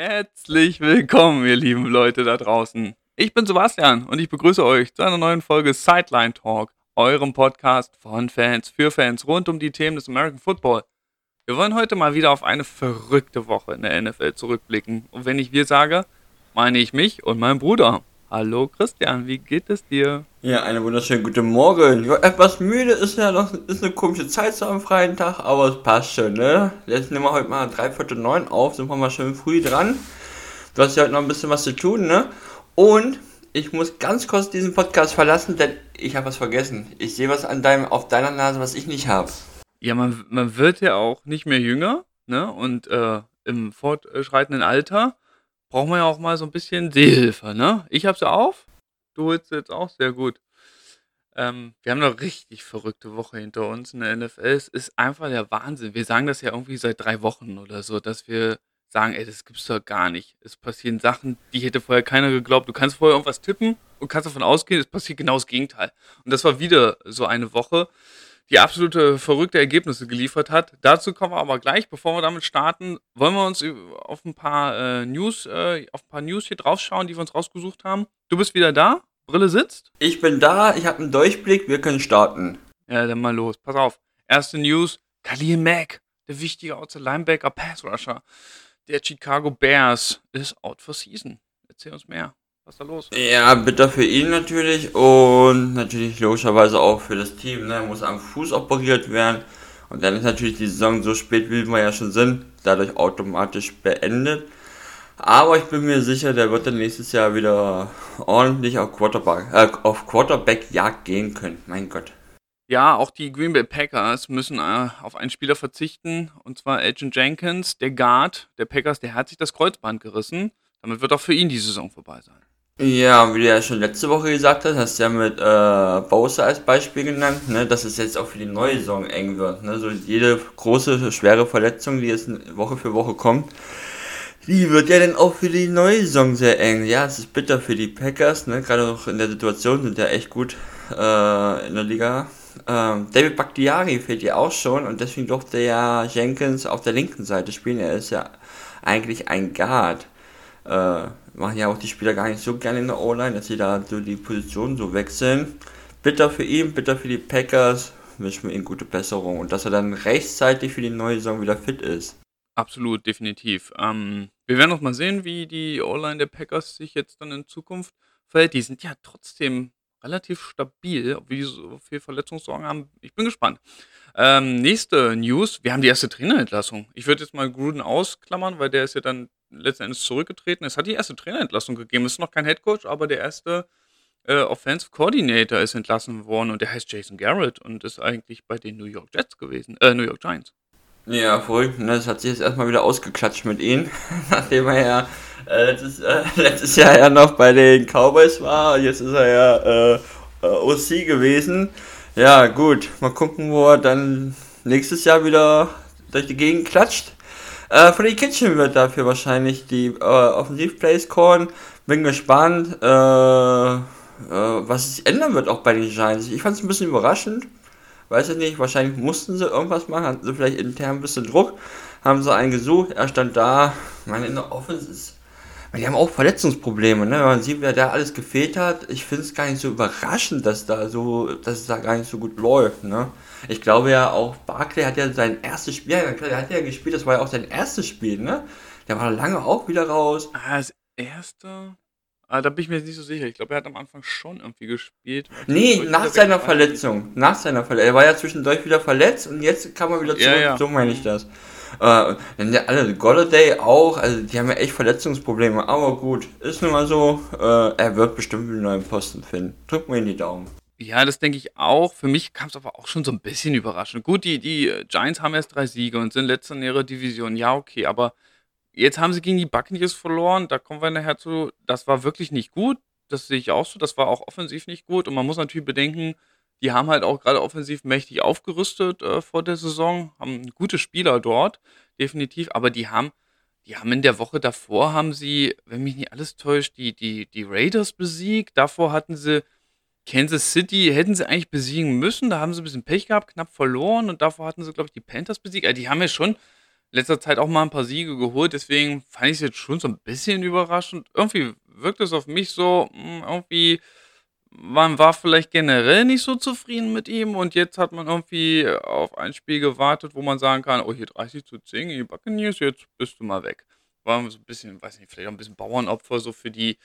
Herzlich willkommen, ihr lieben Leute da draußen. Ich bin Sebastian und ich begrüße euch zu einer neuen Folge Sideline Talk, eurem Podcast von Fans für Fans rund um die Themen des American Football. Wir wollen heute mal wieder auf eine verrückte Woche in der NFL zurückblicken. Und wenn ich wir sage, meine ich mich und meinen Bruder. Hallo Christian, wie geht es dir? Ja, einen wunderschönen guten Morgen. Ja, etwas müde ist ja noch, ist eine komische Zeit so am freien Tag, aber es passt schon, ne? Jetzt nehmen wir heute mal drei Viertel neun auf, sind wir mal schön früh dran. Du hast ja heute noch ein bisschen was zu tun, ne? Und ich muss ganz kurz diesen Podcast verlassen, denn ich habe was vergessen. Ich sehe was an deinem, auf deiner Nase, was ich nicht habe. Ja, man, man wird ja auch nicht mehr jünger, ne? Und äh, im fortschreitenden Alter braucht man ja auch mal so ein bisschen Sehhilfe, ne? Ich hab's ja auf, du holst jetzt auch sehr gut. Ähm, wir haben eine richtig verrückte Woche hinter uns in der NFL. Es ist einfach der Wahnsinn. Wir sagen das ja irgendwie seit drei Wochen oder so, dass wir sagen, ey, das gibt's doch gar nicht. Es passieren Sachen, die hätte vorher keiner geglaubt. Du kannst vorher irgendwas tippen und kannst davon ausgehen, es passiert genau das Gegenteil. Und das war wieder so eine Woche die absolute verrückte Ergebnisse geliefert hat. Dazu kommen wir aber gleich. Bevor wir damit starten, wollen wir uns auf ein paar äh, News, äh, auf ein paar News hier draufschauen, die wir uns rausgesucht haben. Du bist wieder da? Brille sitzt? Ich bin da, ich habe einen Durchblick, wir können starten. Ja, dann mal los. Pass auf. Erste News: Khalil Mack, der wichtige Outside Linebacker Pass Rusher der Chicago Bears, ist out for season. Erzähl uns mehr. Was ist da los? Ja, bitter für ihn natürlich und natürlich logischerweise auch für das Team. Ne? Er muss am Fuß operiert werden und dann ist natürlich die Saison so spät, wie wir ja schon sind, dadurch automatisch beendet. Aber ich bin mir sicher, der wird dann nächstes Jahr wieder ordentlich auf Quarterback, äh, auf Quarterback-Jagd gehen können. Mein Gott. Ja, auch die Green Bay Packers müssen äh, auf einen Spieler verzichten, und zwar Agent Jenkins, der Guard der Packers, der hat sich das Kreuzband gerissen. Damit wird auch für ihn die Saison vorbei sein. Ja, wie du ja schon letzte Woche gesagt hast, hast du ja mit äh, Bowser als Beispiel genannt, ne, dass es jetzt auch für die neue Saison eng wird. Ne? So jede große, schwere Verletzung, die jetzt Woche für Woche kommt, die wird ja dann auch für die neue Saison sehr eng. Ja, es ist bitter für die Packers, ne? gerade auch in der Situation sind ja echt gut äh, in der Liga. Ähm, David Bakhtiari fehlt ja auch schon und deswegen durfte ja Jenkins auf der linken Seite spielen. Er ist ja eigentlich ein Guard. Äh, machen ja auch die Spieler gar nicht so gerne in der O-Line, dass sie da so die Position so wechseln. Bitter für ihn, bitter für die Packers, wünschen wir ihm gute Besserung und dass er dann rechtzeitig für die neue Saison wieder fit ist. Absolut, definitiv. Ähm, wir werden noch mal sehen, wie die O-Line der Packers sich jetzt dann in Zukunft verhält. Die sind ja trotzdem relativ stabil, wie so viel Verletzungssorgen haben. Ich bin gespannt. Ähm, nächste News, wir haben die erste Trainerentlassung. Ich würde jetzt mal Gruden ausklammern, weil der ist ja dann letzten Endes zurückgetreten. Es hat die erste Trainerentlassung gegeben. Es ist noch kein Headcoach, aber der erste äh, Offensive Coordinator ist entlassen worden und der heißt Jason Garrett und ist eigentlich bei den New York Jets gewesen, äh, New York Giants. Ja, verrückt. Ne? Das hat sich jetzt erstmal wieder ausgeklatscht mit ihm, nachdem er ja äh, letztes, äh, letztes Jahr ja noch bei den Cowboys war. Jetzt ist er ja äh, äh OC gewesen. Ja, gut. Mal gucken, wo er dann nächstes Jahr wieder durch die Gegend klatscht. Äh, Freddy Kitchen wird dafür wahrscheinlich die äh, Offensivplays callen. Bin gespannt, äh, äh, was sich ändern wird auch bei den Giants. Ich fand es ein bisschen überraschend. Weiß ich nicht, wahrscheinlich mussten sie irgendwas machen, hatten sie vielleicht intern ein bisschen Druck, haben sie einen gesucht, er stand da. Meine, in der Offense ist die haben auch Verletzungsprobleme, ne? Wenn man sieht, wer da alles gefehlt hat, ich finde es gar nicht so überraschend, dass da so, dass es da gar nicht so gut läuft, ne? Ich glaube ja auch, Barclay hat ja sein erstes Spiel, ja, der hat ja gespielt, das war ja auch sein erstes Spiel, ne? Der war lange auch wieder raus. Ah, das erste? Ah, da bin ich mir jetzt nicht so sicher. Ich glaube, er hat am Anfang schon irgendwie gespielt. Nee, nach seiner Verletzung. Nach seiner Verletzung. Er war ja zwischendurch wieder verletzt und jetzt kam er wieder zurück. Ja, ja. So meine ich das. Äh, dann ja alle, Golladay auch, also die haben ja echt Verletzungsprobleme, aber gut, ist nun mal so, äh, er wird bestimmt einen neuen Posten finden. Drück mir in die Daumen. Ja, das denke ich auch. Für mich kam es aber auch schon so ein bisschen überraschend. Gut, die, die Giants haben erst drei Siege und sind letzter in ihrer Division. Ja, okay, aber jetzt haben sie gegen die Buccaneers verloren. Da kommen wir nachher zu. Das war wirklich nicht gut. Das sehe ich auch so. Das war auch offensiv nicht gut. Und man muss natürlich bedenken, die haben halt auch gerade offensiv mächtig aufgerüstet äh, vor der Saison, haben gute Spieler dort, definitiv, aber die haben, die haben in der Woche davor, haben sie, wenn mich nicht alles täuscht, die, die, die Raiders besiegt. Davor hatten sie Kansas City, hätten sie eigentlich besiegen müssen. Da haben sie ein bisschen Pech gehabt, knapp verloren und davor hatten sie, glaube ich, die Panthers besiegt. Also die haben ja schon letzter Zeit auch mal ein paar Siege geholt, deswegen fand ich es jetzt schon so ein bisschen überraschend. Irgendwie wirkt es auf mich so, hm, irgendwie man war vielleicht generell nicht so zufrieden mit ihm und jetzt hat man irgendwie auf ein Spiel gewartet, wo man sagen kann, oh, hier 30 zu 10 gegen die Buccaneers, jetzt bist du mal weg. War so ein bisschen, weiß nicht, vielleicht auch ein bisschen Bauernopfer so für die,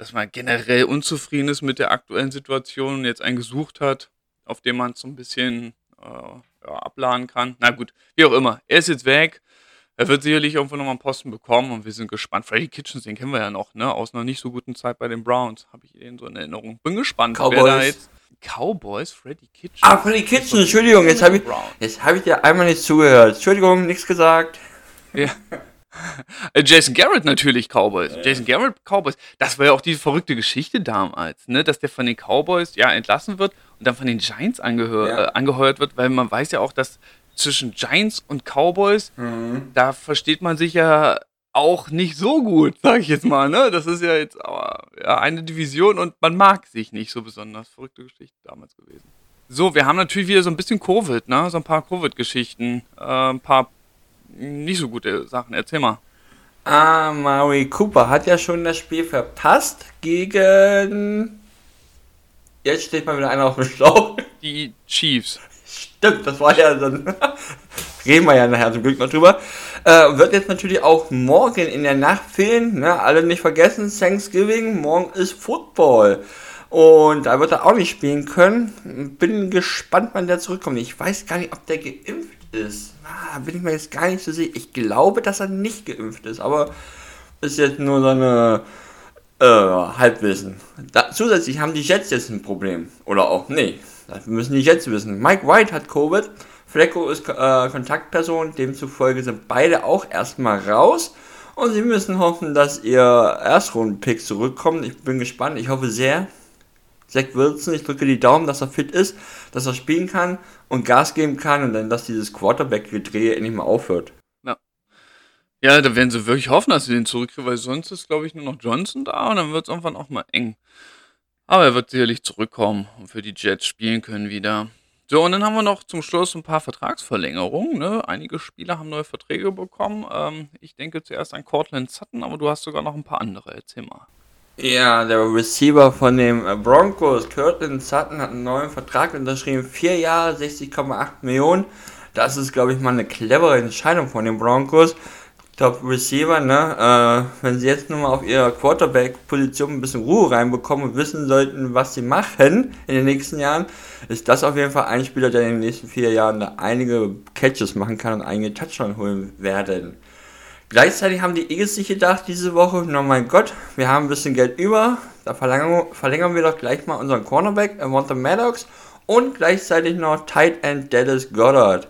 dass man generell unzufrieden ist mit der aktuellen Situation und jetzt einen gesucht hat, auf dem man so ein bisschen äh, ja, abladen kann. Na gut, wie auch immer. Er ist jetzt weg. Er wird sicherlich irgendwo nochmal einen Posten bekommen und wir sind gespannt. Freddy Kitchens, den kennen wir ja noch, ne? Aus einer nicht so guten Zeit bei den Browns. Habe ich ihn so in Erinnerung. Bin gespannt, Cowboys. wer da jetzt. Cowboys, Freddy Kitchens. Ah, Freddy Kitchens, Entschuldigung, jetzt habe ich, jetzt hab ich dir einmal nicht zugehört. Entschuldigung, nichts gesagt. Ja. Äh, Jason Garrett natürlich Cowboys. Ja. Jason Garrett Cowboys. Das war ja auch diese verrückte Geschichte damals, ne? dass der von den Cowboys ja entlassen wird und dann von den Giants ja. äh, angeheuert wird, weil man weiß ja auch, dass zwischen Giants und Cowboys, mhm. da versteht man sich ja auch nicht so gut, sag ich jetzt mal. Ne? Das ist ja jetzt aber ja, eine Division und man mag sich nicht so besonders. Verrückte Geschichte damals gewesen. So, wir haben natürlich wieder so ein bisschen Covid, ne? So ein paar Covid-Geschichten, äh, ein paar nicht so gute Sachen. Erzähl mal. Ah, Mari Cooper hat ja schon das Spiel verpasst gegen. Jetzt steht mal wieder einer auf dem Schlauch. Die Chiefs. Stimmt, das war ja dann. Reden wir ja nachher zum Glück noch drüber. Äh, wird jetzt natürlich auch morgen in der Nacht fehlen. Ne? Alle nicht vergessen, Thanksgiving, morgen ist Football. Und da wird er auch nicht spielen können. Bin gespannt, wann der zurückkommt. Ich weiß gar nicht, ob der geimpft ist. Ah, bin ich mir jetzt gar nicht so sicher. Ich glaube, dass er nicht geimpft ist, aber ist jetzt nur so eine äh, Halbwissen. Da, zusätzlich haben die Jets jetzt ein Problem. Oder auch, nee, das müssen die Jets wissen. Mike White hat Covid, Flecko ist äh, Kontaktperson, demzufolge sind beide auch erstmal raus. Und sie müssen hoffen, dass ihr Erstrunden-Pick zurückkommt. Ich bin gespannt. Ich hoffe sehr. Zach Wilson, ich drücke die Daumen, dass er fit ist, dass er spielen kann und Gas geben kann und dann, dass dieses Quarterback-Gedrehe endlich mal aufhört. Ja. Ja, da werden sie wirklich hoffen, dass sie den zurückkriegen, weil sonst ist, glaube ich, nur noch Johnson da und dann wird es irgendwann auch mal eng. Aber er wird sicherlich zurückkommen und für die Jets spielen können wieder. So, und dann haben wir noch zum Schluss ein paar Vertragsverlängerungen. Ne? Einige Spieler haben neue Verträge bekommen. Ähm, ich denke zuerst an Cortland Sutton, aber du hast sogar noch ein paar andere. Erzähl mal. Ja, der Receiver von den Broncos, Cortland Sutton, hat einen neuen Vertrag unterschrieben. Vier Jahre, 60,8 Millionen. Das ist, glaube ich, mal eine clevere Entscheidung von den Broncos. Top Receiver, ne? Äh, wenn sie jetzt nur mal auf ihrer Quarterback-Position ein bisschen Ruhe reinbekommen und wissen sollten, was sie machen in den nächsten Jahren, ist das auf jeden Fall ein Spieler, der in den nächsten vier Jahren da einige Catches machen kann und einige Touchdowns holen werden. Gleichzeitig haben die Eagles sich gedacht diese Woche, oh mein Gott, wir haben ein bisschen Geld über, da verlängern, wir doch gleich mal unseren Cornerback, Avonta Maddox und gleichzeitig noch Tight End Dallas Goddard.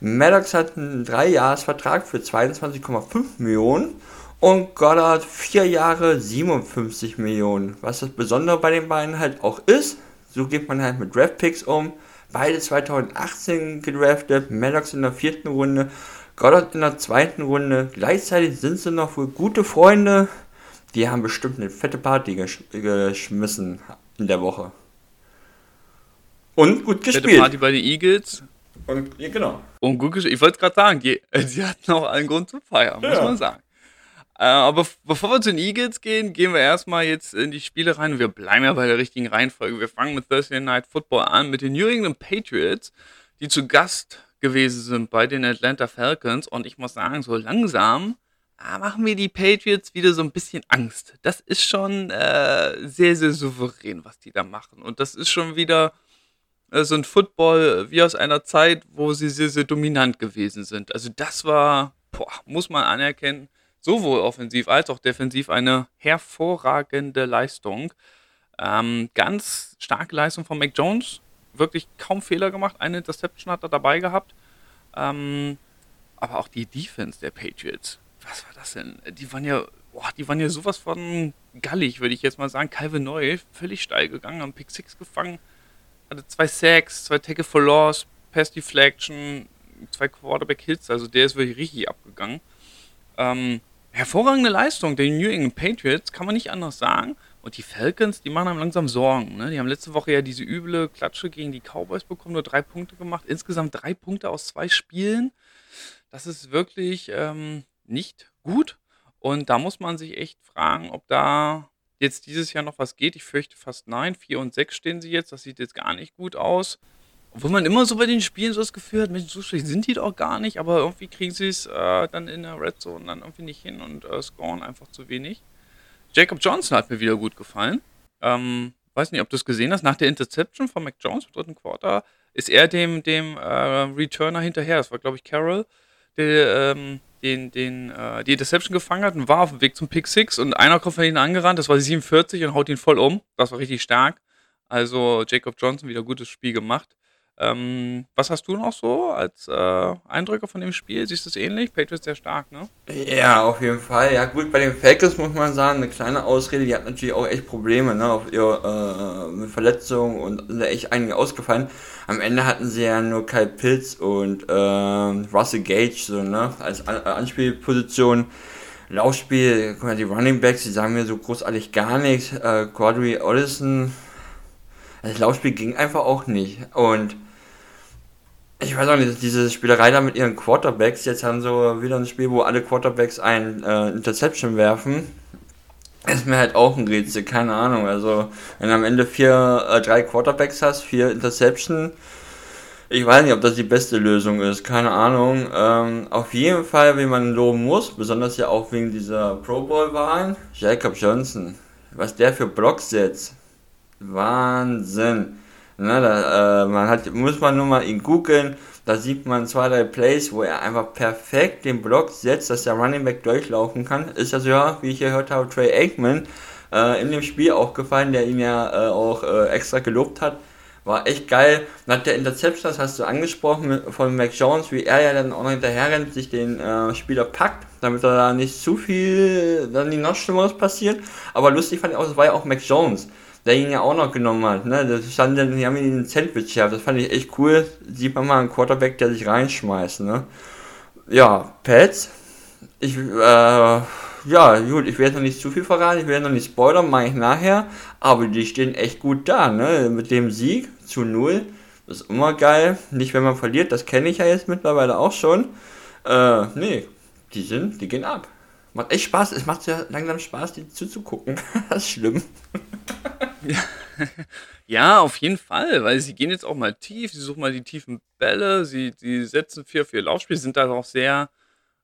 Maddox hat einen 3-Jahres-Vertrag für 22,5 Millionen und Goddard 4 Jahre 57 Millionen. Was das Besondere bei den beiden halt auch ist, so geht man halt mit Draftpicks um. Beide 2018 gedraftet, Maddox in der vierten Runde, Goddard in der zweiten Runde. Gleichzeitig sind sie noch wohl gute Freunde. Die haben bestimmt eine fette Party gesch geschmissen in der Woche. Und gut gespielt. Fette Party bei den Eagles. Und, ja, genau. Und gut Ich wollte gerade sagen, die, sie hatten auch allen Grund zu feiern, muss ja. man sagen. Äh, aber bevor wir zu den Eagles gehen, gehen wir erstmal jetzt in die Spiele rein. Wir bleiben ja bei der richtigen Reihenfolge. Wir fangen mit Thursday Night Football an, mit den New England Patriots, die zu Gast gewesen sind bei den Atlanta Falcons. Und ich muss sagen, so langsam ah, machen mir die Patriots wieder so ein bisschen Angst. Das ist schon äh, sehr, sehr souverän, was die da machen. Und das ist schon wieder äh, so ein Football wie aus einer Zeit, wo sie sehr, sehr dominant gewesen sind. Also das war, boah, muss man anerkennen, sowohl offensiv als auch defensiv eine hervorragende Leistung. Ähm, ganz starke Leistung von Mac Jones. Wirklich kaum Fehler gemacht. Eine Interception hat er dabei gehabt. Ähm, aber auch die Defense der Patriots. Was war das denn? Die waren ja, boah, die waren ja sowas von gallig, würde ich jetzt mal sagen. Calvin Neu, völlig steil gegangen, am Pick 6 gefangen hatte zwei Sacks, zwei Tackle for Loss, Pass Deflection, zwei Quarterback Hits, also der ist wirklich richtig abgegangen. Ähm, hervorragende Leistung der New England Patriots, kann man nicht anders sagen. Und die Falcons, die machen einem langsam Sorgen. Ne? Die haben letzte Woche ja diese üble Klatsche gegen die Cowboys bekommen, nur drei Punkte gemacht. Insgesamt drei Punkte aus zwei Spielen. das ist wirklich ähm, nicht gut. Und da muss man sich echt fragen, ob da jetzt dieses Jahr noch was geht. Ich fürchte fast nein. 4 und 6 stehen sie jetzt. Das sieht jetzt gar nicht gut aus. Obwohl man immer so bei den Spielen so das Gefühl hat, Mensch, so schlecht sind die doch gar nicht, aber irgendwie kriegen sie es äh, dann in der Red Zone dann irgendwie nicht hin und äh, scoren einfach zu wenig. Jacob Johnson hat mir wieder gut gefallen. Ähm, weiß nicht, ob du es gesehen hast, nach der Interception von Mac Jones im dritten Quarter ist er dem, dem äh, Returner hinterher. Das war, glaube ich, Carroll, der ähm, den, den, äh, die Interception gefangen hat und war auf dem Weg zum Pick 6 und einer kommt von ihnen angerannt, das war 47 und haut ihn voll um. Das war richtig stark. Also Jacob Johnson wieder gutes Spiel gemacht. Ähm, was hast du noch so als äh, Eindrücke von dem Spiel? Siehst du es ähnlich? Patriots sehr stark, ne? Ja, auf jeden Fall. Ja, gut, bei den Falcons muss man sagen, eine kleine Ausrede, die hat natürlich auch echt Probleme, ne, auf ihr, äh, mit Verletzungen und sind da echt einige ausgefallen. Am Ende hatten sie ja nur Kyle Pitts und äh, Russell Gage, so, ne, als An Anspielposition. Laufspiel, guck mal, die Running Backs, die sagen mir so großartig gar nichts. Äh, Quadri Ollison, das Laufspiel ging einfach auch nicht. Und ich weiß auch nicht, diese Spielerei da mit ihren Quarterbacks, jetzt haben sie wieder ein Spiel, wo alle Quarterbacks ein äh, Interception werfen. Ist mir halt auch ein Rätsel, keine Ahnung. Also, wenn du am Ende vier, äh, drei Quarterbacks hast, vier Interception, ich weiß nicht, ob das die beste Lösung ist, keine Ahnung. Ähm, auf jeden Fall, wie man loben muss, besonders ja auch wegen dieser Pro Bowl-Wahlen, Jacob Johnson. Was der für Blocks setzt. Wahnsinn. Ne, da, äh, man hat, muss man nur mal ihn googeln, da sieht man zwei, drei Plays, wo er einfach perfekt den Block setzt, dass der Running Back durchlaufen kann. Ist das ja, wie ich hier gehört habe, Trey Aikman äh, in dem Spiel aufgefallen, der ihn ja äh, auch äh, extra gelobt hat. War echt geil. Nach der Interception, das hast du angesprochen, von Mac Jones, wie er ja dann auch noch hinterher rennt, sich den äh, Spieler packt, damit da nicht zu viel, dann die noch Schlimmeres passiert. Aber lustig fand ich auch, das war ja auch Mac Jones der ihn ja auch noch genommen hat. Ne? Das stand dann, die haben ihn in ein Sandwich gehabt. Das fand ich echt cool. Sieht man mal einen Quarterback, der sich reinschmeißt. Ne? Ja, Pets. Ich, äh, ja, gut, ich werde noch nicht zu viel verraten, ich werde noch nicht spoilern, mache ich nachher. Aber die stehen echt gut da, ne? Mit dem Sieg zu null. Ist immer geil. Nicht, wenn man verliert, das kenne ich ja jetzt mittlerweile auch schon. Äh, nee, die sind, die gehen ab. Macht echt Spaß, es macht ja langsam Spaß, die zuzugucken. das ist schlimm. Ja, auf jeden Fall, weil sie gehen jetzt auch mal tief, sie suchen mal die tiefen Bälle, sie, sie setzen viel für ihr Laufspiel, sind da auch sehr,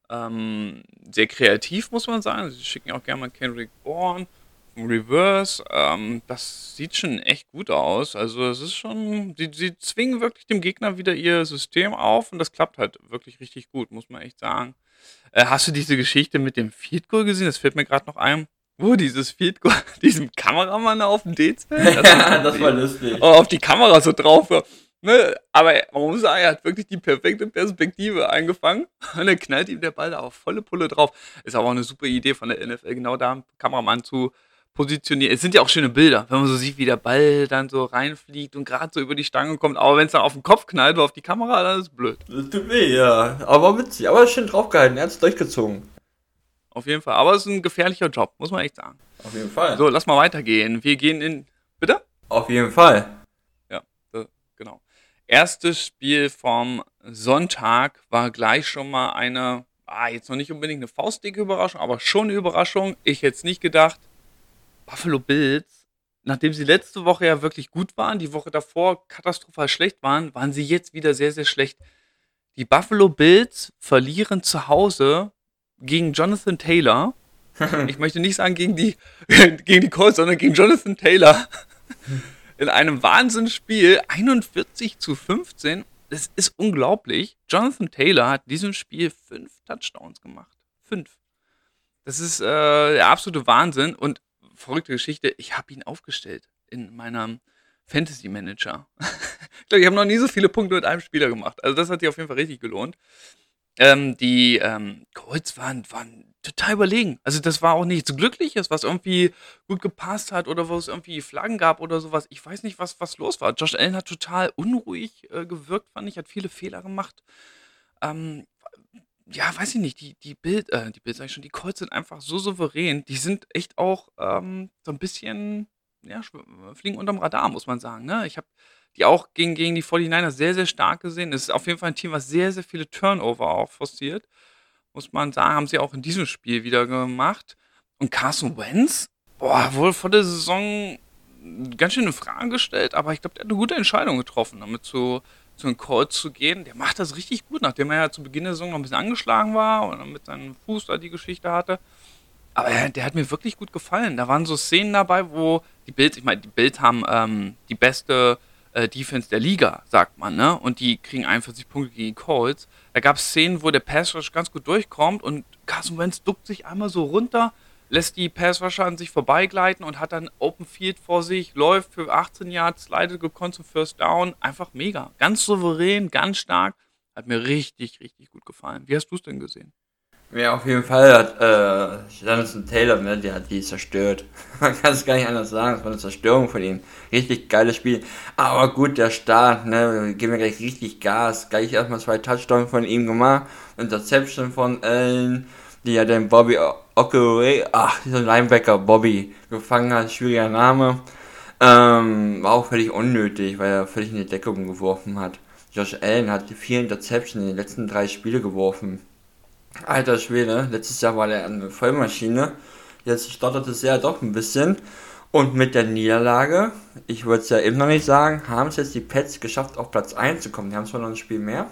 ähm, sehr kreativ, muss man sagen. Sie schicken auch gerne mal Kendrick Bourne Reverse. Ähm, das sieht schon echt gut aus. Also es ist schon, sie, sie zwingen wirklich dem Gegner wieder ihr System auf und das klappt halt wirklich richtig gut, muss man echt sagen. Äh, hast du diese Geschichte mit dem Field Goal gesehen? Das fällt mir gerade noch ein. Wo dieses Field Goal, diesem Kameramann auf dem D-Zelt? ja, das war lustig. Oh, auf die Kamera so drauf. Ne? Aber man muss sagen, er hat wirklich die perfekte Perspektive eingefangen und dann knallt ihm der Ball da auf volle Pulle drauf. Ist aber auch eine super Idee von der NFL, genau da einen Kameramann zu positionieren. Es sind ja auch schöne Bilder, wenn man so sieht, wie der Ball dann so reinfliegt und gerade so über die Stange kommt. Aber wenn es dann auf den Kopf knallt oder auf die Kamera, dann ist es blöd. Das tut weh, ja. Aber witzig. Aber schön draufgehalten. Er hat es durchgezogen. Auf jeden Fall. Aber es ist ein gefährlicher Job, muss man echt sagen. Auf jeden Fall. So, lass mal weitergehen. Wir gehen in. Bitte? Auf jeden Fall. Ja, genau. Erstes Spiel vom Sonntag war gleich schon mal eine, ah, jetzt noch nicht unbedingt eine faustdicke Überraschung, aber schon eine Überraschung. Ich hätte es nicht gedacht. Buffalo Bills, nachdem sie letzte Woche ja wirklich gut waren, die Woche davor katastrophal schlecht waren, waren sie jetzt wieder sehr, sehr schlecht. Die Buffalo Bills verlieren zu Hause gegen Jonathan Taylor. Ich möchte nicht sagen gegen die, gegen die Colts, sondern gegen Jonathan Taylor. In einem Wahnsinnsspiel 41 zu 15. Das ist unglaublich. Jonathan Taylor hat in diesem Spiel fünf Touchdowns gemacht. Fünf. Das ist äh, der absolute Wahnsinn. Und verrückte Geschichte, ich habe ihn aufgestellt in meinem Fantasy Manager. ich glaube, ich habe noch nie so viele Punkte mit einem Spieler gemacht. Also das hat sich auf jeden Fall richtig gelohnt. Ähm, die ähm, Colts waren, waren total überlegen. Also das war auch nichts Glückliches, was irgendwie gut gepasst hat oder wo es irgendwie Flaggen gab oder sowas. Ich weiß nicht, was, was los war. Josh Allen hat total unruhig äh, gewirkt, fand ich, hat viele Fehler gemacht. Ähm, ja, weiß ich nicht, die, die Bild, äh, die Bild sag ich schon, die Colts sind einfach so souverän. Die sind echt auch ähm, so ein bisschen, ja, fliegen unterm Radar, muss man sagen. Ne? Ich habe die auch gegen, gegen die 49ers sehr, sehr stark gesehen. Es ist auf jeden Fall ein Team, was sehr, sehr viele Turnover auch forciert. Muss man sagen, haben sie auch in diesem Spiel wieder gemacht. Und Carson Wentz, boah, wohl vor der Saison ganz schön in Frage gestellt, aber ich glaube, der hat eine gute Entscheidung getroffen, damit zu, zu den Colts zu gehen. Der macht das richtig gut, nachdem er ja zu Beginn der Saison noch ein bisschen angeschlagen war und mit seinem Fuß da die Geschichte hatte. Aber der, der hat mir wirklich gut gefallen. Da waren so Szenen dabei, wo die Bills, ich meine, die Bills haben ähm, die beste äh, Defense der Liga, sagt man, ne? Und die kriegen 41 Punkte gegen die Colts. Da gab es Szenen, wo der Pass Rush ganz gut durchkommt und Carson Wentz duckt sich einmal so runter, lässt die Pass Rusher an sich vorbeigleiten und hat dann Open Field vor sich, läuft für 18 Yards, slidet gekonnt zum First Down. Einfach mega. Ganz souverän, ganz stark. Hat mir richtig, richtig gut gefallen. Wie hast du es denn gesehen? Ja, auf jeden Fall hat äh, Jonathan Taylor, ne, der hat die zerstört. Man kann es gar nicht anders sagen, es war eine Zerstörung von ihm. Richtig geiles Spiel. Aber gut, der Start, ne, wir geben wir gleich richtig Gas. Gleich erstmal zwei Touchdowns von ihm gemacht. Interception von Allen, die ja den Bobby Okure, ach, dieser Linebacker Bobby gefangen hat, schwieriger Name. Ähm, war auch völlig unnötig, weil er völlig in die Deckung geworfen hat. Josh Allen hat vier Interceptions in den letzten drei Spiele geworfen Alter Schwede, letztes Jahr war der eine Vollmaschine. Jetzt stottert es ja doch ein bisschen. Und mit der Niederlage, ich würde es ja eben noch nicht sagen, haben es jetzt die Pets geschafft, auf Platz 1 zu kommen. Die haben zwar noch ein Spiel mehr,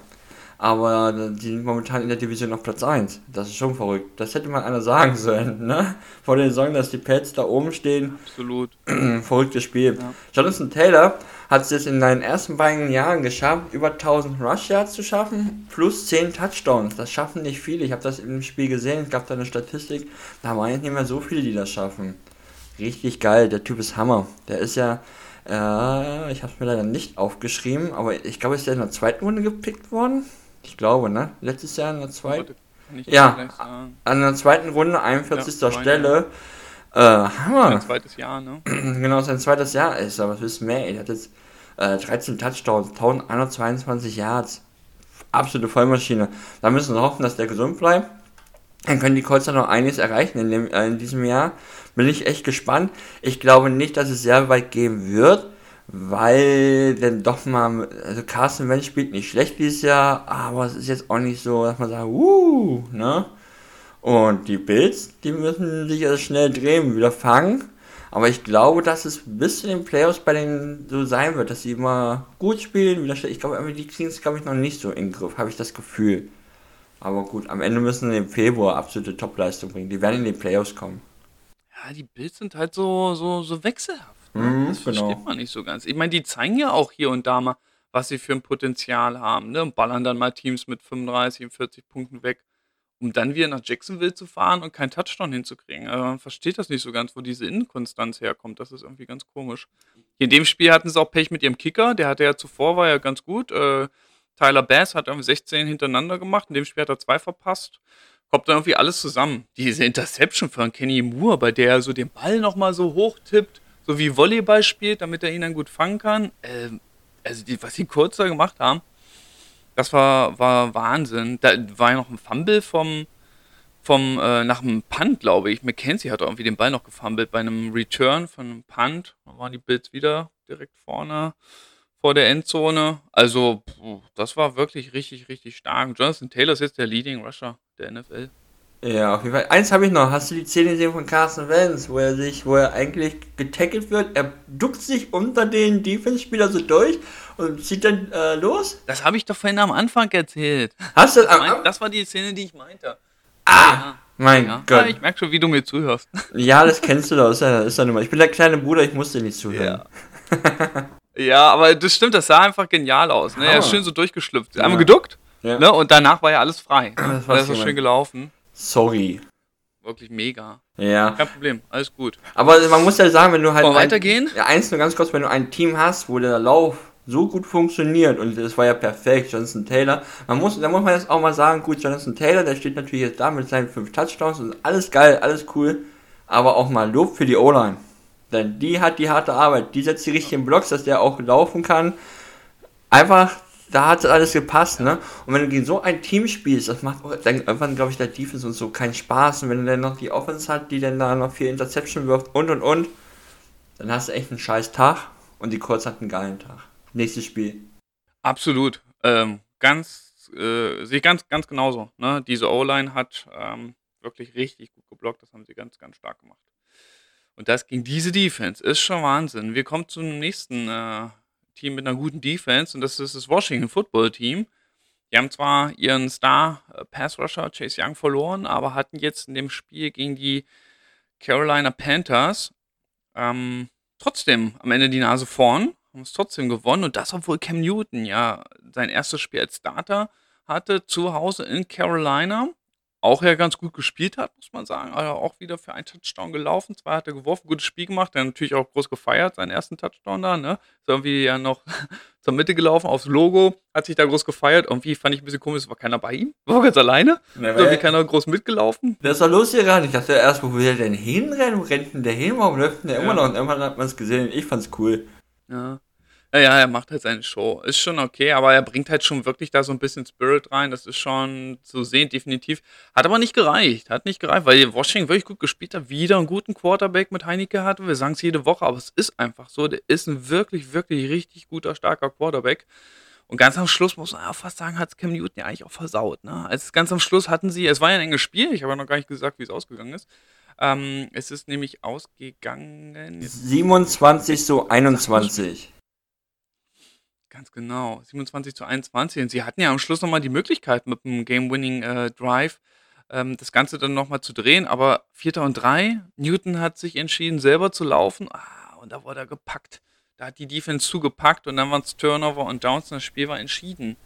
aber die sind momentan in der Division auf Platz 1. Das ist schon verrückt. Das hätte man einer sagen sollen, ne? Vor den Saison, dass die Pets da oben stehen. Absolut. Verrücktes Spiel. Ja. Jonathan Taylor hat es jetzt in seinen ersten beiden Jahren geschafft, über 1000 Rush Yards zu schaffen, plus 10 Touchdowns. Das schaffen nicht viele. Ich habe das im Spiel gesehen, es gab da eine Statistik, da waren nicht mehr so viele, die das schaffen. Richtig geil, der Typ ist Hammer. Der ist ja, äh, ich habe es mir leider nicht aufgeschrieben, aber ich glaube, ist der in der zweiten Runde gepickt worden. Ich glaube, ne? Letztes Jahr in der zweiten. Ja, an der zweiten Runde, 41. Ja, Stelle. Äh, Hammer. Sein zweites Jahr, ne? genau, sein zweites Jahr ist, aber was willst du mehr? Er hat jetzt äh, 13 Touchdowns, 1122 Yards. Absolute Vollmaschine. Da müssen wir hoffen, dass der gesund bleibt. Dann können die Colts dann noch einiges erreichen in, dem, äh, in diesem Jahr. Bin ich echt gespannt. Ich glaube nicht, dass es sehr weit gehen wird, weil denn doch mal, also Carsten Wentz spielt nicht schlecht dieses Jahr, aber es ist jetzt auch nicht so, dass man sagt, uh, ne? Und die Bills, die müssen sich also schnell drehen, wieder fangen. Aber ich glaube, dass es bis zu den Playoffs bei denen so sein wird, dass sie immer gut spielen, wieder schlecht. Ich glaube, die kriegen es, glaube ich, noch nicht so in den Griff, habe ich das Gefühl. Aber gut, am Ende müssen sie im Februar absolute Topleistung bringen. Die werden in die Playoffs kommen. Ja, die Bills sind halt so, so, so wechselhaft. Ne? Mhm, das genau. versteht man nicht so ganz. Ich meine, die zeigen ja auch hier und da mal, was sie für ein Potenzial haben. Ne? Und ballern dann mal Teams mit 35 und 40 Punkten weg um dann wieder nach Jacksonville zu fahren und keinen Touchdown hinzukriegen. Also man versteht das nicht so ganz, wo diese Inkonstanz herkommt. Das ist irgendwie ganz komisch. Hier in dem Spiel hatten sie auch Pech mit ihrem Kicker. Der hatte ja zuvor, war ja ganz gut. Äh, Tyler Bass hat irgendwie 16 hintereinander gemacht. In dem Spiel hat er zwei verpasst. Kommt dann irgendwie alles zusammen. Diese Interception von Kenny Moore, bei der er so den Ball nochmal so hoch tippt, so wie Volleyball spielt, damit er ihn dann gut fangen kann. Äh, also, die, was die Kurzer gemacht haben, das war, war Wahnsinn. Da war ja noch ein Fumble vom, vom äh, nach einem Punt, glaube ich. McKenzie hat irgendwie den Ball noch gefummelt bei einem Return von einem Punt. Da waren die Bills wieder direkt vorne vor der Endzone. Also, das war wirklich richtig, richtig stark. Jonathan Taylor ist jetzt der Leading Rusher der NFL. Ja, auf jeden Fall. Eins habe ich noch. Hast du die Szene gesehen von Carson Wentz, wo er sich, wo er eigentlich getackelt wird? Er duckt sich unter den Defense-Spieler so durch und zieht dann äh, los? Das habe ich doch vorhin am Anfang erzählt. Hast du das? Mein, das war die Szene, die ich meinte. Ah! Ja. Mein ja. Gott. Ja, ich merke schon, wie du mir zuhörst. Ja, das kennst du doch. Ist ja, ist ja Ich bin der kleine Bruder, ich musste nicht zuhören. Ja. ja, aber das stimmt, das sah einfach genial aus. Ne? Er ist schön so durchgeschlüpft. Einmal geduckt ne? und danach war ja alles frei. Ne? Das war so schön gelaufen. Sorry. Wirklich mega. Ja. Kein Problem, alles gut. Aber man muss ja sagen, wenn du halt. Ein, weitergehen? Ja, eins nur ganz kurz, wenn du ein Team hast, wo der Lauf so gut funktioniert und das war ja perfekt, Jonathan Taylor. Man muss, da muss man jetzt auch mal sagen, gut, Jonathan Taylor, der steht natürlich jetzt da mit seinen fünf Touchdowns und alles geil, alles cool, aber auch mal Lob für die O-Line. Denn die hat die harte Arbeit, die setzt die richtigen Blocks, dass der auch laufen kann. Einfach da hat alles gepasst, ne? Und wenn du gegen so ein Team spielst, das macht dann irgendwann, glaube ich, der Defense und so keinen Spaß. Und wenn du dann noch die Offense hat, die dann da noch vier Interception wirft und und und, dann hast du echt einen scheiß Tag und die Colts hat einen geilen Tag. nächstes Spiel. Absolut. Ähm, ganz, äh, sehe ganz, ganz genauso. Ne? Diese O-Line hat ähm, wirklich richtig gut geblockt. Das haben sie ganz, ganz stark gemacht. Und das gegen diese Defense ist schon Wahnsinn. Wir kommen zum nächsten äh, Team mit einer guten Defense und das ist das Washington Football Team. Die haben zwar ihren Star äh, Pass Rusher Chase Young verloren, aber hatten jetzt in dem Spiel gegen die Carolina Panthers ähm, trotzdem am Ende die Nase vorn, haben es trotzdem gewonnen und das, obwohl Cam Newton ja sein erstes Spiel als Starter hatte, zu Hause in Carolina auch ja ganz gut gespielt hat, muss man sagen. Also auch wieder für einen Touchdown gelaufen. Zwei hat er geworfen, gutes Spiel gemacht. Er hat natürlich auch groß gefeiert, seinen ersten Touchdown da. Ne? Ist irgendwie ja noch zur Mitte gelaufen, aufs Logo, hat sich da groß gefeiert. Irgendwie fand ich ein bisschen komisch, es war keiner bei ihm. War ganz alleine. Ja, Ist irgendwie keiner groß mitgelaufen. Wer ist da los hier gerade? Ich dachte erst, wo will der denn hinrennen? Wo rennt denn der hin? Warum läuft denn der Ja. immer noch? Und irgendwann hat man es gesehen. Ich fand's cool. Ja. Ja, er macht halt seine Show. Ist schon okay, aber er bringt halt schon wirklich da so ein bisschen Spirit rein. Das ist schon zu sehen, definitiv. Hat aber nicht gereicht. Hat nicht gereicht, weil Washington wirklich gut gespielt hat. Wieder einen guten Quarterback mit Heineke hatte. Wir sagen es jede Woche, aber es ist einfach so. Der ist ein wirklich, wirklich richtig guter, starker Quarterback. Und ganz am Schluss muss man auch fast sagen, hat Cam Newton ja eigentlich auch versaut. Ne? Also ganz am Schluss hatten sie, es war ja ein enges Spiel, ich habe ja noch gar nicht gesagt, wie es ausgegangen ist. Ähm, es ist nämlich ausgegangen. Jetzt 27 zu 21. Ganz genau, 27 zu 21. Und sie hatten ja am Schluss nochmal die Möglichkeit mit dem Game-Winning-Drive ähm, das Ganze dann nochmal zu drehen. Aber Vierter und Drei, Newton hat sich entschieden, selber zu laufen. Ah, und da wurde er gepackt. Da hat die Defense zugepackt und dann waren es Turnover und Downs und das Spiel war entschieden.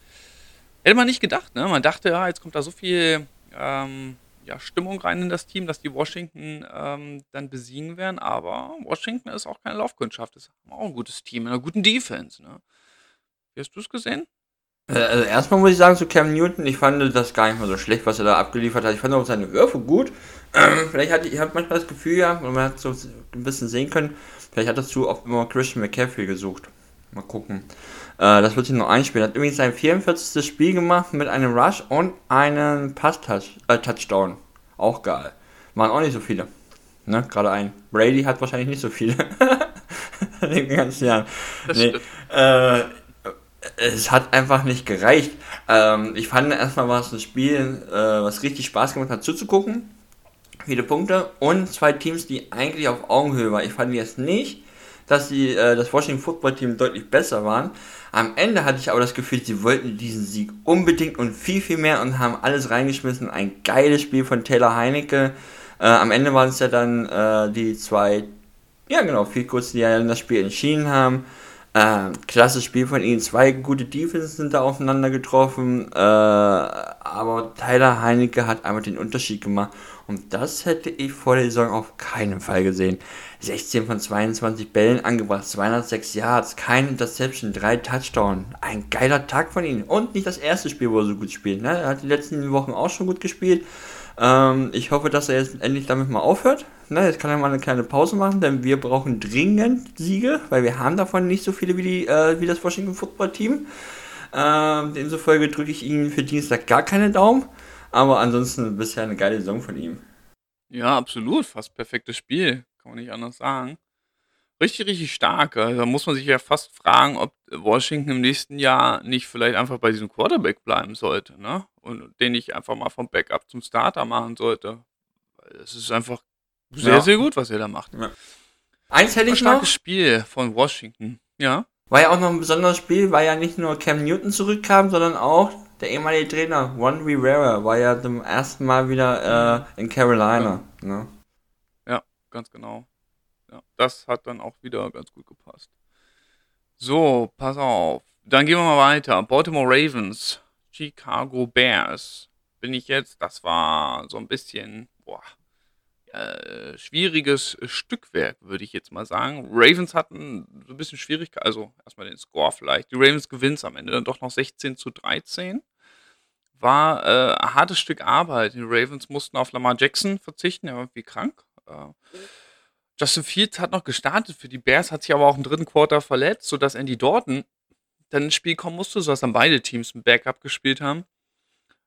Hätte man nicht gedacht, ne? Man dachte, ja, jetzt kommt da so viel ähm, ja, Stimmung rein in das Team, dass die Washington ähm, dann besiegen werden. Aber Washington ist auch keine Laufkundschaft. Ist auch ein gutes Team, mit einer guten Defense. Ne? Wie hast du es gesehen? Äh, Also erstmal muss ich sagen zu Cam Newton, ich fand das gar nicht mal so schlecht, was er da abgeliefert hat. Ich fand auch seine Würfe gut. Ähm, vielleicht hatte ich hab manchmal das Gefühl, ja, und man hat so ein bisschen sehen können, vielleicht hat dazu auch immer Christian McCaffrey gesucht. Mal gucken. Äh, das wird sich noch einspielen. Hat übrigens sein 44. Spiel gemacht mit einem Rush und einem Pass-Touchdown. Auch geil. Waren auch nicht so viele. Ne? Gerade ein. Brady hat wahrscheinlich nicht so viele. In den ganzen Jahren. Nee, äh, es hat einfach nicht gereicht. Ähm, ich fand erstmal war es ein Spiel, äh, was richtig Spaß gemacht hat zuzugucken. Viele Punkte und zwei Teams, die eigentlich auf Augenhöhe waren. Ich fand jetzt nicht, dass die, äh, das Washington Football Team deutlich besser waren. Am Ende hatte ich aber das Gefühl, sie wollten diesen Sieg unbedingt und viel, viel mehr und haben alles reingeschmissen. Ein geiles Spiel von Taylor Heinecke. Äh, am Ende waren es ja dann äh, die zwei, ja genau, viel kurz, die ja dann das Spiel entschieden haben. Ähm, klasse Spiel von ihnen. Zwei gute Defenses sind da aufeinander getroffen. Äh, aber Tyler Heinecke hat einmal den Unterschied gemacht. Und das hätte ich vor der Saison auf keinen Fall gesehen. 16 von 22 Bällen angebracht, 206 Yards, kein Interception, drei Touchdown. Ein geiler Tag von ihm. Und nicht das erste Spiel, wo er so gut spielt. Ne? Er hat die letzten Wochen auch schon gut gespielt. Ähm, ich hoffe, dass er jetzt endlich damit mal aufhört. Ne, jetzt kann er mal eine kleine Pause machen, denn wir brauchen dringend Siege, weil wir haben davon nicht so viele wie, die, äh, wie das Washington Football Team. Ähm, demzufolge drücke ich ihm für Dienstag gar keine Daumen. Aber ansonsten bisher eine geile Saison von ihm. Ja, absolut. Fast perfektes Spiel. Kann man nicht anders sagen. Richtig, richtig stark. Also, da muss man sich ja fast fragen, ob Washington im nächsten Jahr nicht vielleicht einfach bei diesem Quarterback bleiben sollte, ne? Und den nicht einfach mal vom Backup zum Starter machen sollte. Es ist einfach sehr, Ja. sehr gut, was er da macht. Eins hätte Ein ich noch. starkes Spiel von Washington. Ja. War ja auch noch ein besonderes Spiel, weil ja nicht nur Cam Newton zurückkam, sondern auch der ehemalige Trainer Ron Rivera war ja zum ersten Mal wieder äh, in Carolina. Ne? Ganz genau. Ja, das hat dann auch wieder ganz gut gepasst. So, pass auf. Dann gehen wir mal weiter. Baltimore Ravens, Chicago Bears. Bin ich jetzt, das war so ein bisschen, boah, äh, schwieriges Stückwerk, würde ich jetzt mal sagen. Ravens hatten so ein bisschen Schwierigkeit, also erstmal den Score vielleicht. Die Ravens gewinnen am Ende dann doch noch 16 zu 13. War äh, ein hartes Stück Arbeit. Die Ravens mussten auf Lamar Jackson verzichten, er war irgendwie krank. Äh, Justin Fields hat noch gestartet für die Bears, hat sich aber auch im dritten Quarter verletzt, sodass Andy Dalton dann ins Spiel kommen musste, sodass dann beide Teams ein Backup gespielt haben.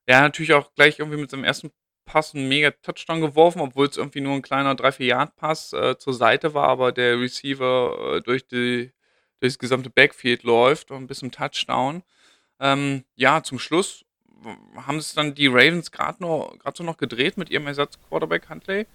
Er hat natürlich auch gleich irgendwie mit seinem ersten Pass einen mega Touchdown geworfen, obwohl es irgendwie nur ein kleiner 3-4-Yard-Pass äh, zur Seite war, aber der Receiver äh, durch die durchs gesamte Backfield läuft und bis zum Touchdown. Ähm, ja, zum Schluss haben es dann die Ravens gerade so noch gedreht mit ihrem Ersatz-Quarterback Huntley.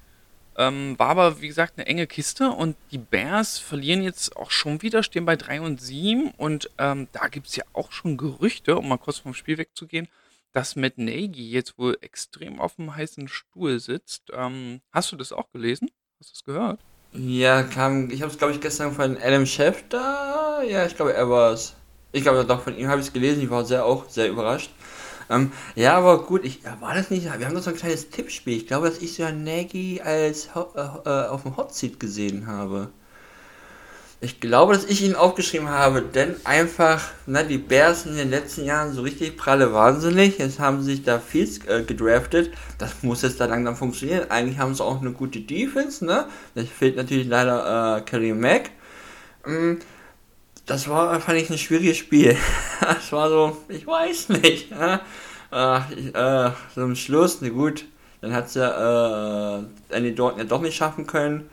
Ähm, war aber, wie gesagt, eine enge Kiste und die Bears verlieren jetzt auch schon wieder, stehen bei 3 und 7 und ähm, da gibt es ja auch schon Gerüchte, um mal kurz vom Spiel wegzugehen, dass Matt Nagy jetzt wohl extrem auf dem heißen Stuhl sitzt. Ähm, hast du das auch gelesen? Hast du das gehört? Ja, kam, ich habe es glaube ich gestern von Adam Schefter, ja, ich glaube er war es. Ich glaube doch, von ihm habe ich es gelesen, ich war sehr auch sehr überrascht. Ähm, ja, aber gut, ich, war das nicht, wir haben doch so ein kleines Tippspiel. Ich glaube, dass ich so Nagy als äh, äh, auf dem Hot Seat gesehen habe. Ich glaube, dass ich ihn aufgeschrieben habe, denn einfach, na, die Bears in den letzten Jahren so richtig pralle wahnsinnig. Jetzt haben sie sich da viel äh, gedraftet. Das muss jetzt da langsam funktionieren. Eigentlich haben sie auch eine gute Defense, ne? Das fehlt natürlich leider äh, Kelly Mack. Ähm, das war, fand ich, ein schwieriges Spiel. Das war so, ich weiß nicht. Ja? Ach, ich, äh, so am Schluss, ne gut, dann hat sie äh, Andy Dalton ja doch nicht schaffen können.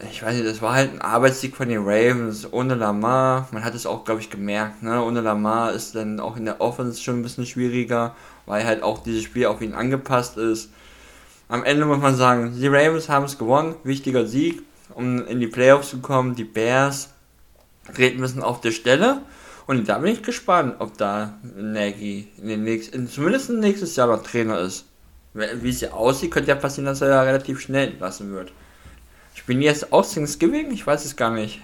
Ich weiß nicht, das war halt ein Arbeitssieg von den Ravens ohne Lamar. Man hat es auch, glaube ich, gemerkt. Ne? Ohne Lamar ist dann auch in der Offense schon ein bisschen schwieriger, weil halt auch dieses Spiel auf ihn angepasst ist. Am Ende muss man sagen, die Ravens haben es gewonnen. Wichtiger Sieg, um in die Playoffs zu kommen. Die Bears treten müssen auf der Stelle. Und da bin ich gespannt, ob da Nagy in den nächsten, zumindest nächstes Jahr noch Trainer ist. Wie es ja aussieht, könnte ja passieren, dass er ja relativ schnell entlassen wird. Spielen die jetzt auch Thanksgiving? Ich weiß es gar nicht.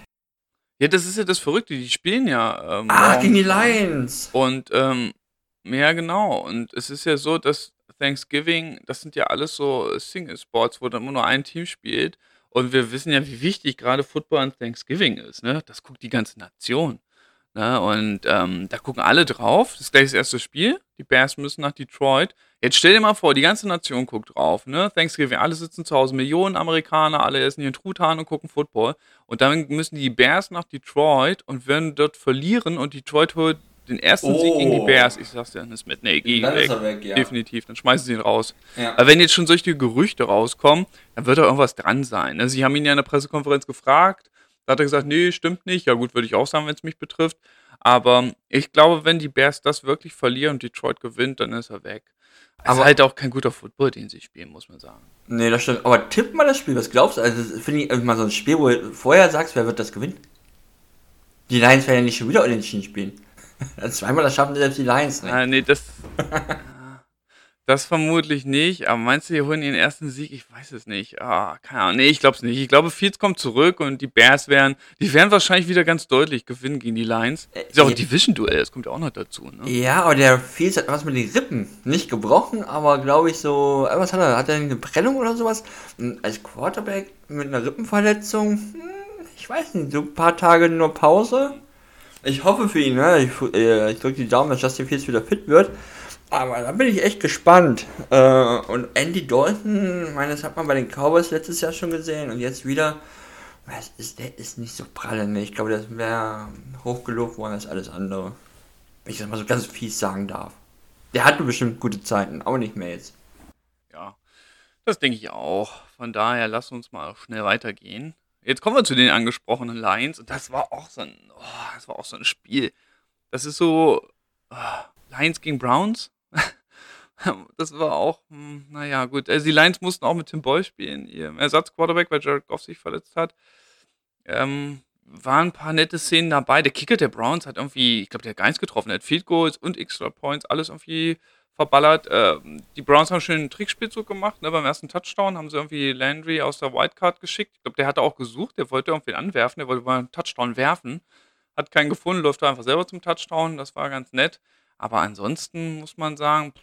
Ja, das ist ja das Verrückte. Die spielen ja. Ähm, ah, gegen die Lions. Und, ähm, ja, genau. Und es ist ja so, dass Thanksgiving, das sind ja alles so Single-Sports, wo dann immer nur ein Team spielt. Und wir wissen ja, wie wichtig gerade Football an Thanksgiving ist. Ne? Das guckt die ganze Nation. Ne? Und ähm, da gucken alle drauf. Das ist gleich das erste Spiel. Die Bears müssen nach Detroit. Jetzt stell dir mal vor, die ganze Nation guckt drauf. Ne? Thanksgiving, alle sitzen zu Hause, Millionen Amerikaner, alle essen ihren Truthahn und gucken Football. Und dann müssen die Bears nach Detroit und werden dort verlieren und Detroit holt den ersten oh. Sieg gegen die oh. Bears, ich sag's dir, dann ist mit Nagy weg. weg ja. Definitiv, dann schmeißen sie ihn raus. Ja. Aber wenn jetzt schon solche Gerüchte rauskommen, dann wird da irgendwas dran sein. Ne? Sie haben ihn ja in der Pressekonferenz gefragt, da hat er gesagt, nee, stimmt nicht. Ja gut, würde ich auch sagen, wenn es mich betrifft. Aber ich glaube, wenn die Bears das wirklich verlieren und Detroit gewinnt, dann ist er weg. Aber ist halt auch kein guter Football, den sie spielen, muss man sagen. Nee, das stimmt. Aber tipp mal das Spiel, was glaubst du? Also, finde ich mal so ein Spiel, wo du vorher sagst, wer wird das gewinnen? Die Lions werden ja nicht schon wieder unentschieden spielen. Zweimal das schaffen selbst die Lions nicht. Ah, nee, das. das vermutlich nicht. Aber meinst du, die holen ihren ersten Sieg? Ich weiß es nicht. Ah, keine Ahnung. Nee, ich glaube es nicht. Ich glaube, Fields kommt zurück und die Bears werden. Die werden wahrscheinlich wieder ganz deutlich gewinnen gegen die Lions. Äh, ist ja auch ein Division-Duell, das kommt ja auch noch dazu. Ne? Ja, aber der Fields hat was mit den Rippen. Nicht gebrochen, aber glaube ich so. Was hat er? Hat er eine Prellung oder sowas? als Quarterback mit einer Rippenverletzung? Hm, ich weiß nicht. So ein paar Tage nur Pause. Ich hoffe für ihn, ne? Ich, äh, ich drücke die Daumen, dass Justin Fields wieder fit wird. Aber da bin ich echt gespannt. Äh, und Andy Dalton, meine, das hat man bei den Cowboys letztes Jahr schon gesehen und jetzt wieder. Ist, der ist nicht so pralle, ne? Ich glaube, das wäre hochgelobt worden als alles andere. Wenn ich das mal so ganz fies sagen darf. Der hatte bestimmt gute Zeiten, aber nicht mehr jetzt. Ja, das denke ich auch. Von daher lass uns mal schnell weitergehen. Jetzt kommen wir zu den angesprochenen Lions und das war auch so ein, oh, das war auch so ein Spiel. Das ist so oh, Lions gegen Browns. das war auch, hm, naja, gut. Also die Lions mussten auch mit Tim Boy spielen, ihrem Ersatzquarterback, weil Jared Goff sich verletzt hat. Ähm, waren ein paar nette Szenen dabei. Der Kicker der Browns hat irgendwie, ich glaube, der hat gar nichts getroffen. Er hat Field Goals und Extra Points, alles irgendwie verballert. Äh, die Browns haben schön einen Trickspielzug gemacht. Ne? Beim ersten Touchdown haben sie irgendwie Landry aus der Wildcard geschickt. Ich glaube, der hatte auch gesucht. Der wollte irgendwie anwerfen. Der wollte mal einen Touchdown werfen. Hat keinen gefunden, läuft einfach selber zum Touchdown. Das war ganz nett. Aber ansonsten muss man sagen,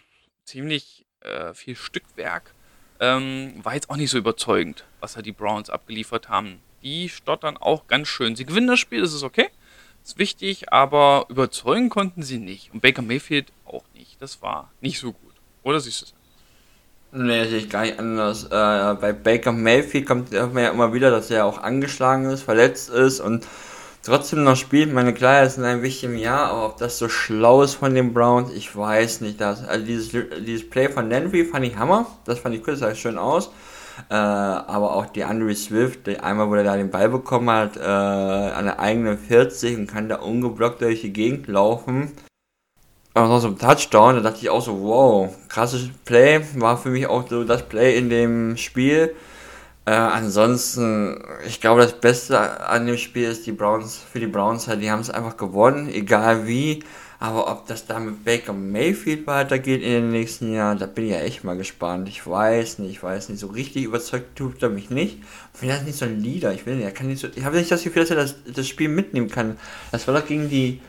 ziemlich äh, viel Stückwerk. Ähm, war jetzt auch nicht so überzeugend, was da die Browns abgeliefert haben. Die stottern auch ganz schön. Sie gewinnen das Spiel, das ist okay. Ist wichtig, aber überzeugen konnten sie nicht. Und Baker Mayfield auch nicht. Das war nicht so gut. Oder siehst du es? Nee, sehe ich gar nicht anders. Äh, bei Baker Mayfield kommt man ja immer wieder, dass er auch angeschlagen ist, verletzt ist und trotzdem noch spielt. Meine klar, er ist in einem Jahr, aber ob das so schlau ist von den Browns, ich weiß nicht. Das, also dieses, dieses Play von Landry fand ich Hammer. Das fand ich cool, das sah schön aus. Äh, aber auch die Andre Swift, die einmal, wo er da den Ball bekommen hat, äh, an der eigenen 40 und kann da ungeblockt durch die Gegend laufen. Aber noch so ein Touchdown, da dachte ich auch so, wow, krasses Play, war für mich auch so das Play in dem Spiel. Äh, ansonsten, ich glaube, das Beste an dem Spiel ist die Browns, für die Browns halt, die haben es einfach gewonnen, egal wie. Aber ob das da mit Baker Mayfield weitergeht in den nächsten Jahren, da bin ich ja echt mal gespannt. Ich weiß nicht, ich weiß nicht. So richtig überzeugt tut er mich nicht. Ich finde das nicht so ein Leader. Ich will nicht, er kann nicht so, ich habe nicht das Gefühl, dass er das, das Spiel mitnehmen kann. Das war doch gegen die,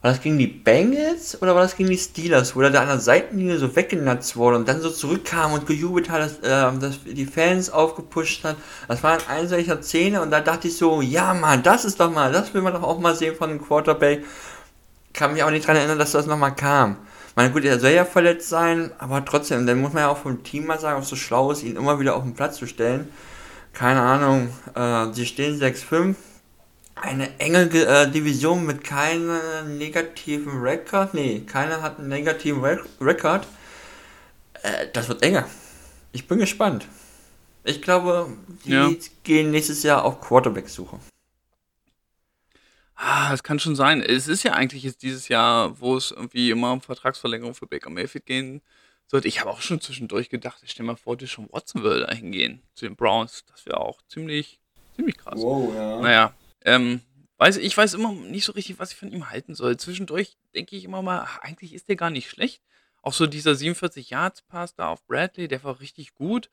war das gegen die Bengals oder war das gegen die Steelers, wo er da an der Seitenlinie so weggenatzt wurde und dann so zurückkam und gejubelt hat, dass, äh, dass die Fans aufgepusht hat. Das war ein solcher Szene und da dachte ich so, ja Mann, das ist doch mal, das will man doch auch mal sehen von einem Quarterback. Kann mich auch nicht daran erinnern, dass das nochmal kam. Meine gut, er soll ja verletzt sein, aber trotzdem, dann muss man ja auch vom Team mal sagen, ob es so schlau ist, ihn immer wieder auf den Platz zu stellen. Keine Ahnung, äh, sie stehen 6-5, eine enge äh, Division mit keinem negativen Rekord. Nee, keiner hat einen negativen Re Rekord. Äh, das wird enger. Ich bin gespannt. Ich glaube, die ja. gehen nächstes Jahr auf Quarterback-Suche. Ah, es kann schon sein. Es ist ja eigentlich jetzt dieses Jahr, wo es irgendwie immer um Vertragsverlängerung für Baker Mayfield gehen sollte. Ich habe auch schon zwischendurch gedacht, ich stell mal vor, schon Watson würde da hingehen zu den Browns. Das wäre auch ziemlich, ziemlich krass. Wow, ja. Naja, ähm, weiß, ich weiß immer nicht so richtig, was ich von ihm halten soll. Zwischendurch denke ich immer mal, ach, eigentlich ist der gar nicht schlecht. Auch so dieser 47 Yards Pass da auf Bradley, der war richtig gut.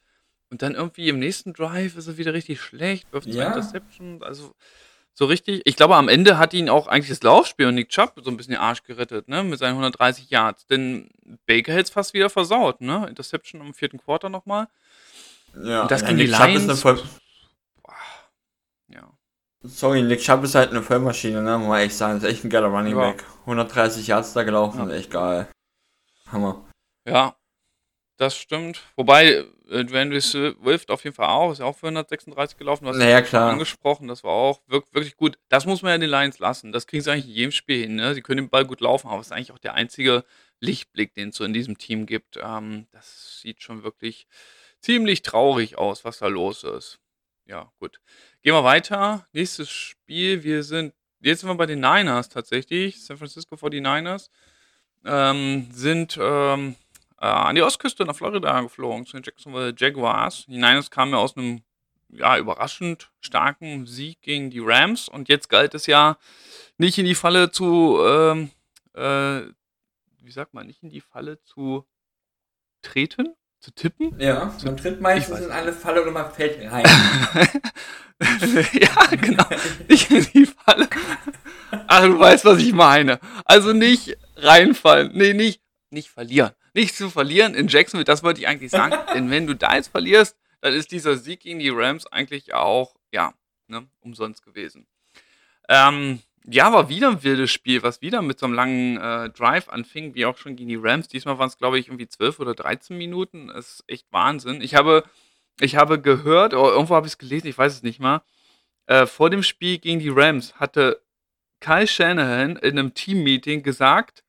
Und dann irgendwie im nächsten Drive ist er wieder richtig schlecht, wirft zwei ja. Interceptions. Also so richtig. Ich glaube, am Ende hat ihn auch eigentlich das Laufspiel und Nick Chubb so ein bisschen den Arsch gerettet, ne? Mit seinen 130 Yards. Denn Baker hätte es fast wieder versaut, ne? Interception im vierten Quarter nochmal. Ja, und das ja, gegen Nick die Lions. Chubb ist eine Sorry, Nick Chubb ist halt eine Vollmaschine, ne? Muss man echt sagen. ist echt ein geiler Running ja. Back. 130 Yards da gelaufen, ja. echt geil. Hammer. Ja, das stimmt. Wobei, äh, Dwayne Swift auf jeden Fall auch, ist ja auch für 136 gelaufen, was naja, klar. angesprochen, das war auch wirklich gut. Das muss man ja den Lions lassen. Das kriegen sie eigentlich in jedem Spiel hin. Ne? Sie können den Ball gut laufen, aber es ist eigentlich auch der einzige Lichtblick, den es so in diesem Team gibt. Ähm, das sieht schon wirklich ziemlich traurig aus, was da los ist. Ja, gut. Gehen wir weiter. Nächstes Spiel. Wir sind, jetzt sind wir bei den Niners tatsächlich. San Francisco 49ers ähm, sind ähm, äh, an die Ostküste nach Florida geflogen, zu den Jacksonville Jaguars. Die Niners kamen ja aus einem ja, überraschend starken Sieg gegen die Rams und jetzt galt es ja nicht in die Falle zu, ähm, äh, wie sagt man, nicht in die Falle zu treten, zu tippen. Ja, man tritt meistens in eine Falle oder man fällt rein. ja, genau. Nicht in die Falle. Ach, du weißt, was ich meine. Also nicht reinfallen. Nee, nicht, nicht verlieren. Nicht zu verlieren in Jacksonville, das wollte ich eigentlich sagen. Denn wenn du da jetzt verlierst, dann ist dieser Sieg gegen die Rams eigentlich auch, ja, ne, umsonst gewesen. Ähm, ja, war wieder ein wildes Spiel, was wieder mit so einem langen äh, Drive anfing, wie auch schon gegen die Rams. Diesmal waren es, glaube ich, irgendwie 12 oder 13 Minuten. Das ist echt Wahnsinn. Ich habe ich habe gehört, oder irgendwo habe ich es gelesen, ich weiß es nicht mal, äh, vor dem Spiel gegen die Rams hatte Kyle Shanahan in einem Team-Meeting gesagt,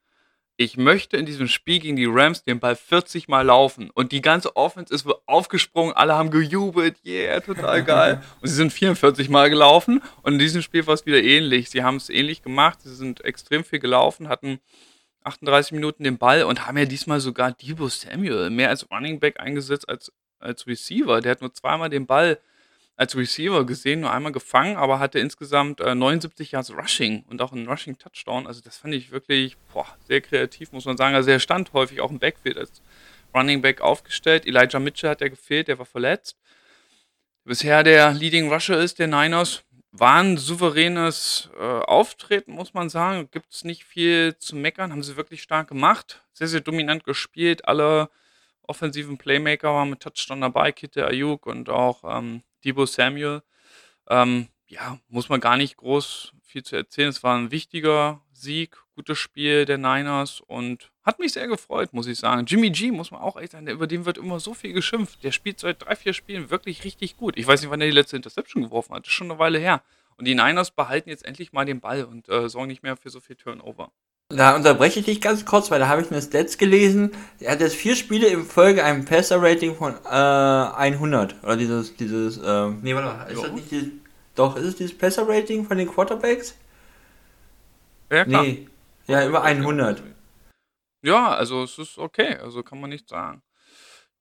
ich möchte in diesem Spiel gegen die Rams den Ball 40 Mal laufen. Und die ganze Offense ist aufgesprungen, alle haben gejubelt, yeah, total geil. und sie sind 44 Mal gelaufen. Und in diesem Spiel war es wieder ähnlich. Sie haben es ähnlich gemacht, sie sind extrem viel gelaufen, hatten 38 Minuten den Ball und haben ja diesmal sogar Debo Samuel mehr als Running Back eingesetzt als als Receiver. Der hat nur zweimal den Ball als Receiver gesehen, nur einmal gefangen, aber hatte insgesamt äh, 79 Yards Rushing und auch einen Rushing Touchdown. Also das fand ich wirklich boah, sehr kreativ, muss man sagen. Also er stand häufig auch im Backfield als Running Back aufgestellt. Elijah Mitchell hat ja gefehlt, der war verletzt. Bisher der Leading Rusher ist der Niners. War ein souveränes äh, Auftreten, muss man sagen. Gibt es nicht viel zu meckern. Haben sie wirklich stark gemacht. Sehr, sehr dominant gespielt. Alle offensiven Playmaker waren mit Touchdown dabei, Kitte Ayuk und auch ähm, Debo Samuel. Ähm, ja, muss man gar nicht groß viel zu erzählen. Es war ein wichtiger Sieg, gutes Spiel der Niners und hat mich sehr gefreut, muss ich sagen. Jimmy G, muss man auch echt sagen, über den wird immer so viel geschimpft. Der spielt seit drei, vier Spielen wirklich richtig gut. Ich weiß nicht, wann er die letzte Interception geworfen hat. Das ist schon eine Weile her. Und die Niners behalten jetzt endlich mal den Ball und äh, sorgen nicht mehr für so viel Turnover. Da unterbreche ich dich ganz kurz, weil da habe ich eine Stats gelesen. Er hat jetzt vier Spiele in Folge ein Passer-Rating von äh, 100. Oder dieses, dieses, äh, nee, warte mal, ist das nicht dieses, doch, ist es dieses Passer-Rating von den Quarterbacks? Ja, klar. Nee, ja, über 100. Ja, also es ist okay, also kann man nicht sagen.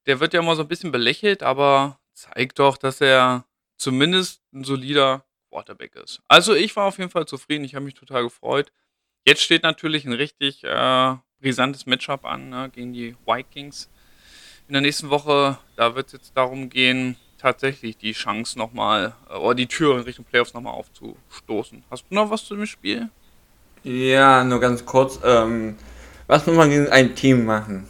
Der wird ja immer so ein bisschen belächelt, aber zeigt doch, dass er zumindest ein solider Quarterback ist. Also ich war auf jeden Fall zufrieden, ich habe mich total gefreut. Jetzt steht natürlich ein richtig äh, brisantes Matchup an ne, gegen die Vikings. In der nächsten Woche, da wird es jetzt darum gehen, tatsächlich die Chance nochmal, äh, oder die Tür in Richtung Playoffs nochmal aufzustoßen. Hast du noch was zu dem Spiel? Ja, nur ganz kurz. Ähm, was muss man gegen ein Team machen?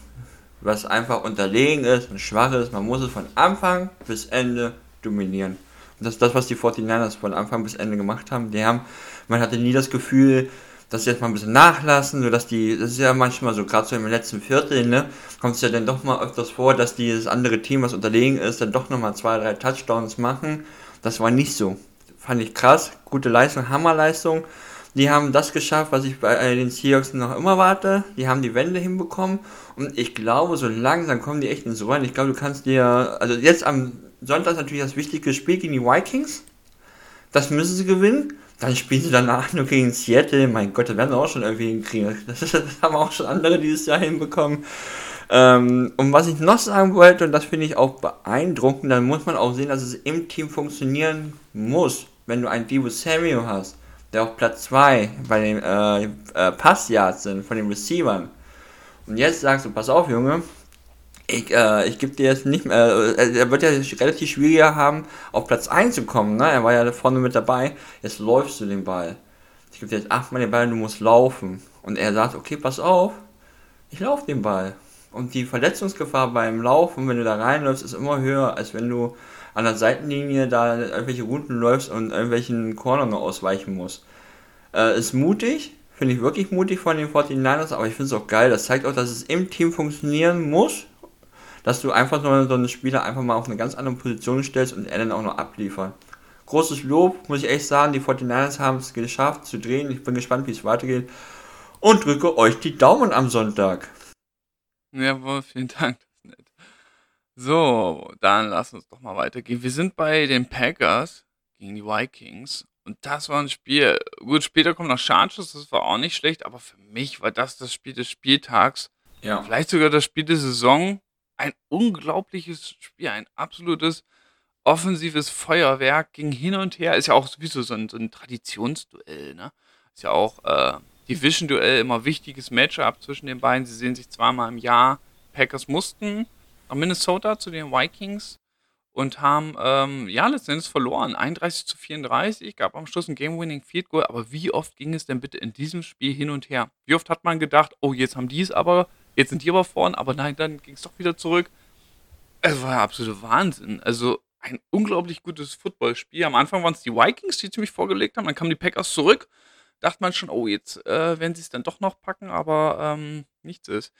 Was einfach unterlegen ist und schwach ist. Man muss es von Anfang bis Ende dominieren. Und das ist das, was die 49ers von Anfang bis Ende gemacht haben. Die haben, man hatte nie das Gefühl, dass sie jetzt mal ein bisschen nachlassen, so dass die, das ist ja manchmal so, gerade so im letzten Viertel, ne, kommt es ja dann doch mal öfters vor, dass dieses andere Team, was unterlegen ist, dann doch nochmal zwei, drei Touchdowns machen. Das war nicht so. Fand ich krass, gute Leistung, Hammerleistung. Die haben das geschafft, was ich bei den Seahawks noch immer warte. Die haben die Wende hinbekommen. Und ich glaube, so langsam kommen die echt ins Rollen. Ich glaube, du kannst dir, also jetzt am Sonntag ist natürlich das wichtige Spiel gegen die Vikings. Das müssen sie gewinnen. Dann spielen sie danach nur gegen Seattle. Mein Gott, das werden sie auch schon irgendwie hinkriegen. Das, das haben auch schon andere dieses Jahr hinbekommen. Ähm, und was ich noch sagen wollte, und das finde ich auch beeindruckend, dann muss man auch sehen, dass es im Team funktionieren muss. Wenn du einen Divo Samuel hast, der auf Platz 2 bei den äh, äh, Passyards sind, von den Receivern. Und jetzt sagst du, pass auf, Junge, ich, äh, ich gebe dir jetzt nicht mehr, äh, er wird ja relativ schwieriger haben, auf Platz 1 zu kommen, ne? Er war ja vorne mit dabei. Jetzt läufst du den Ball. Ich gebe dir jetzt achtmal den Ball, du musst laufen. Und er sagt, okay, pass auf, ich laufe den Ball. Und die Verletzungsgefahr beim Laufen, wenn du da reinläufst, ist immer höher, als wenn du an der Seitenlinie da irgendwelche Routen läufst und irgendwelchen Cornern ausweichen musst. Äh, ist mutig, finde ich wirklich mutig von den 49ers, aber ich finde es auch geil. Das zeigt auch, dass es im Team funktionieren muss dass du einfach nur so einen Spieler einfach mal auf eine ganz andere Position stellst und er dann auch noch abliefert. Großes Lob, muss ich echt sagen, die 49ers haben es geschafft zu drehen. Ich bin gespannt, wie es weitergeht und drücke euch die Daumen am Sonntag. Jawohl, vielen Dank. So, dann lass uns doch mal weitergehen. Wir sind bei den Packers gegen die Vikings und das war ein Spiel. Gut, später kommt noch Chargers, das war auch nicht schlecht, aber für mich war das das Spiel des Spieltags. Ja. Vielleicht sogar das Spiel der Saison ein unglaubliches Spiel, ein absolutes offensives Feuerwerk, ging hin und her, ist ja auch sowieso so ein, so ein Traditionsduell, ne? Ist ja auch äh, Division-Duell immer wichtiges Matchup zwischen den beiden. Sie sehen sich zweimal im Jahr. Packers mussten nach Minnesota zu den Vikings und haben ähm, ja letztendlich verloren. 31 zu 34, gab am Schluss ein Game-Winning Field Goal, aber wie oft ging es denn bitte in diesem Spiel hin und her? Wie oft hat man gedacht, oh, jetzt haben die es aber Jetzt sind die aber vorn, aber nein, dann ging es doch wieder zurück. Es war ja absolute Wahnsinn. Also ein unglaublich gutes Footballspiel. Am Anfang waren es die Vikings, die ziemlich vorgelegt haben. Dann kamen die Packers zurück. Dachte man schon, oh, jetzt äh, werden sie es dann doch noch packen, aber ähm, nichts ist.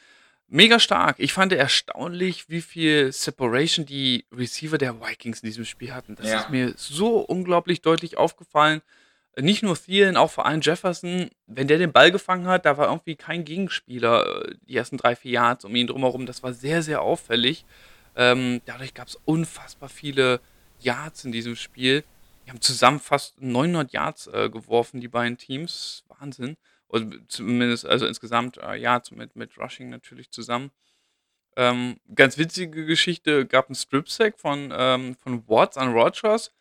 Mega stark. Ich fand erstaunlich, wie viel Separation die Receiver der Vikings in diesem Spiel hatten. Das ja. ist mir so unglaublich deutlich aufgefallen nicht nur Thielen, auch vor allem Jefferson, wenn der den Ball gefangen hat, da war irgendwie kein Gegenspieler äh, die ersten drei, vier Yards um ihn drumherum. Das war sehr, sehr auffällig. Ähm, dadurch gab es unfassbar viele Yards in diesem Spiel. Die haben zusammen fast 900 Yards äh, geworfen, die beiden Teams. Wahnsinn. Oder zumindest, also insgesamt äh, Yards mit, mit Rushing natürlich zusammen. Ähm, ganz witzige Geschichte, gab einen Strip-Sack von, ähm, von Watts an Rogers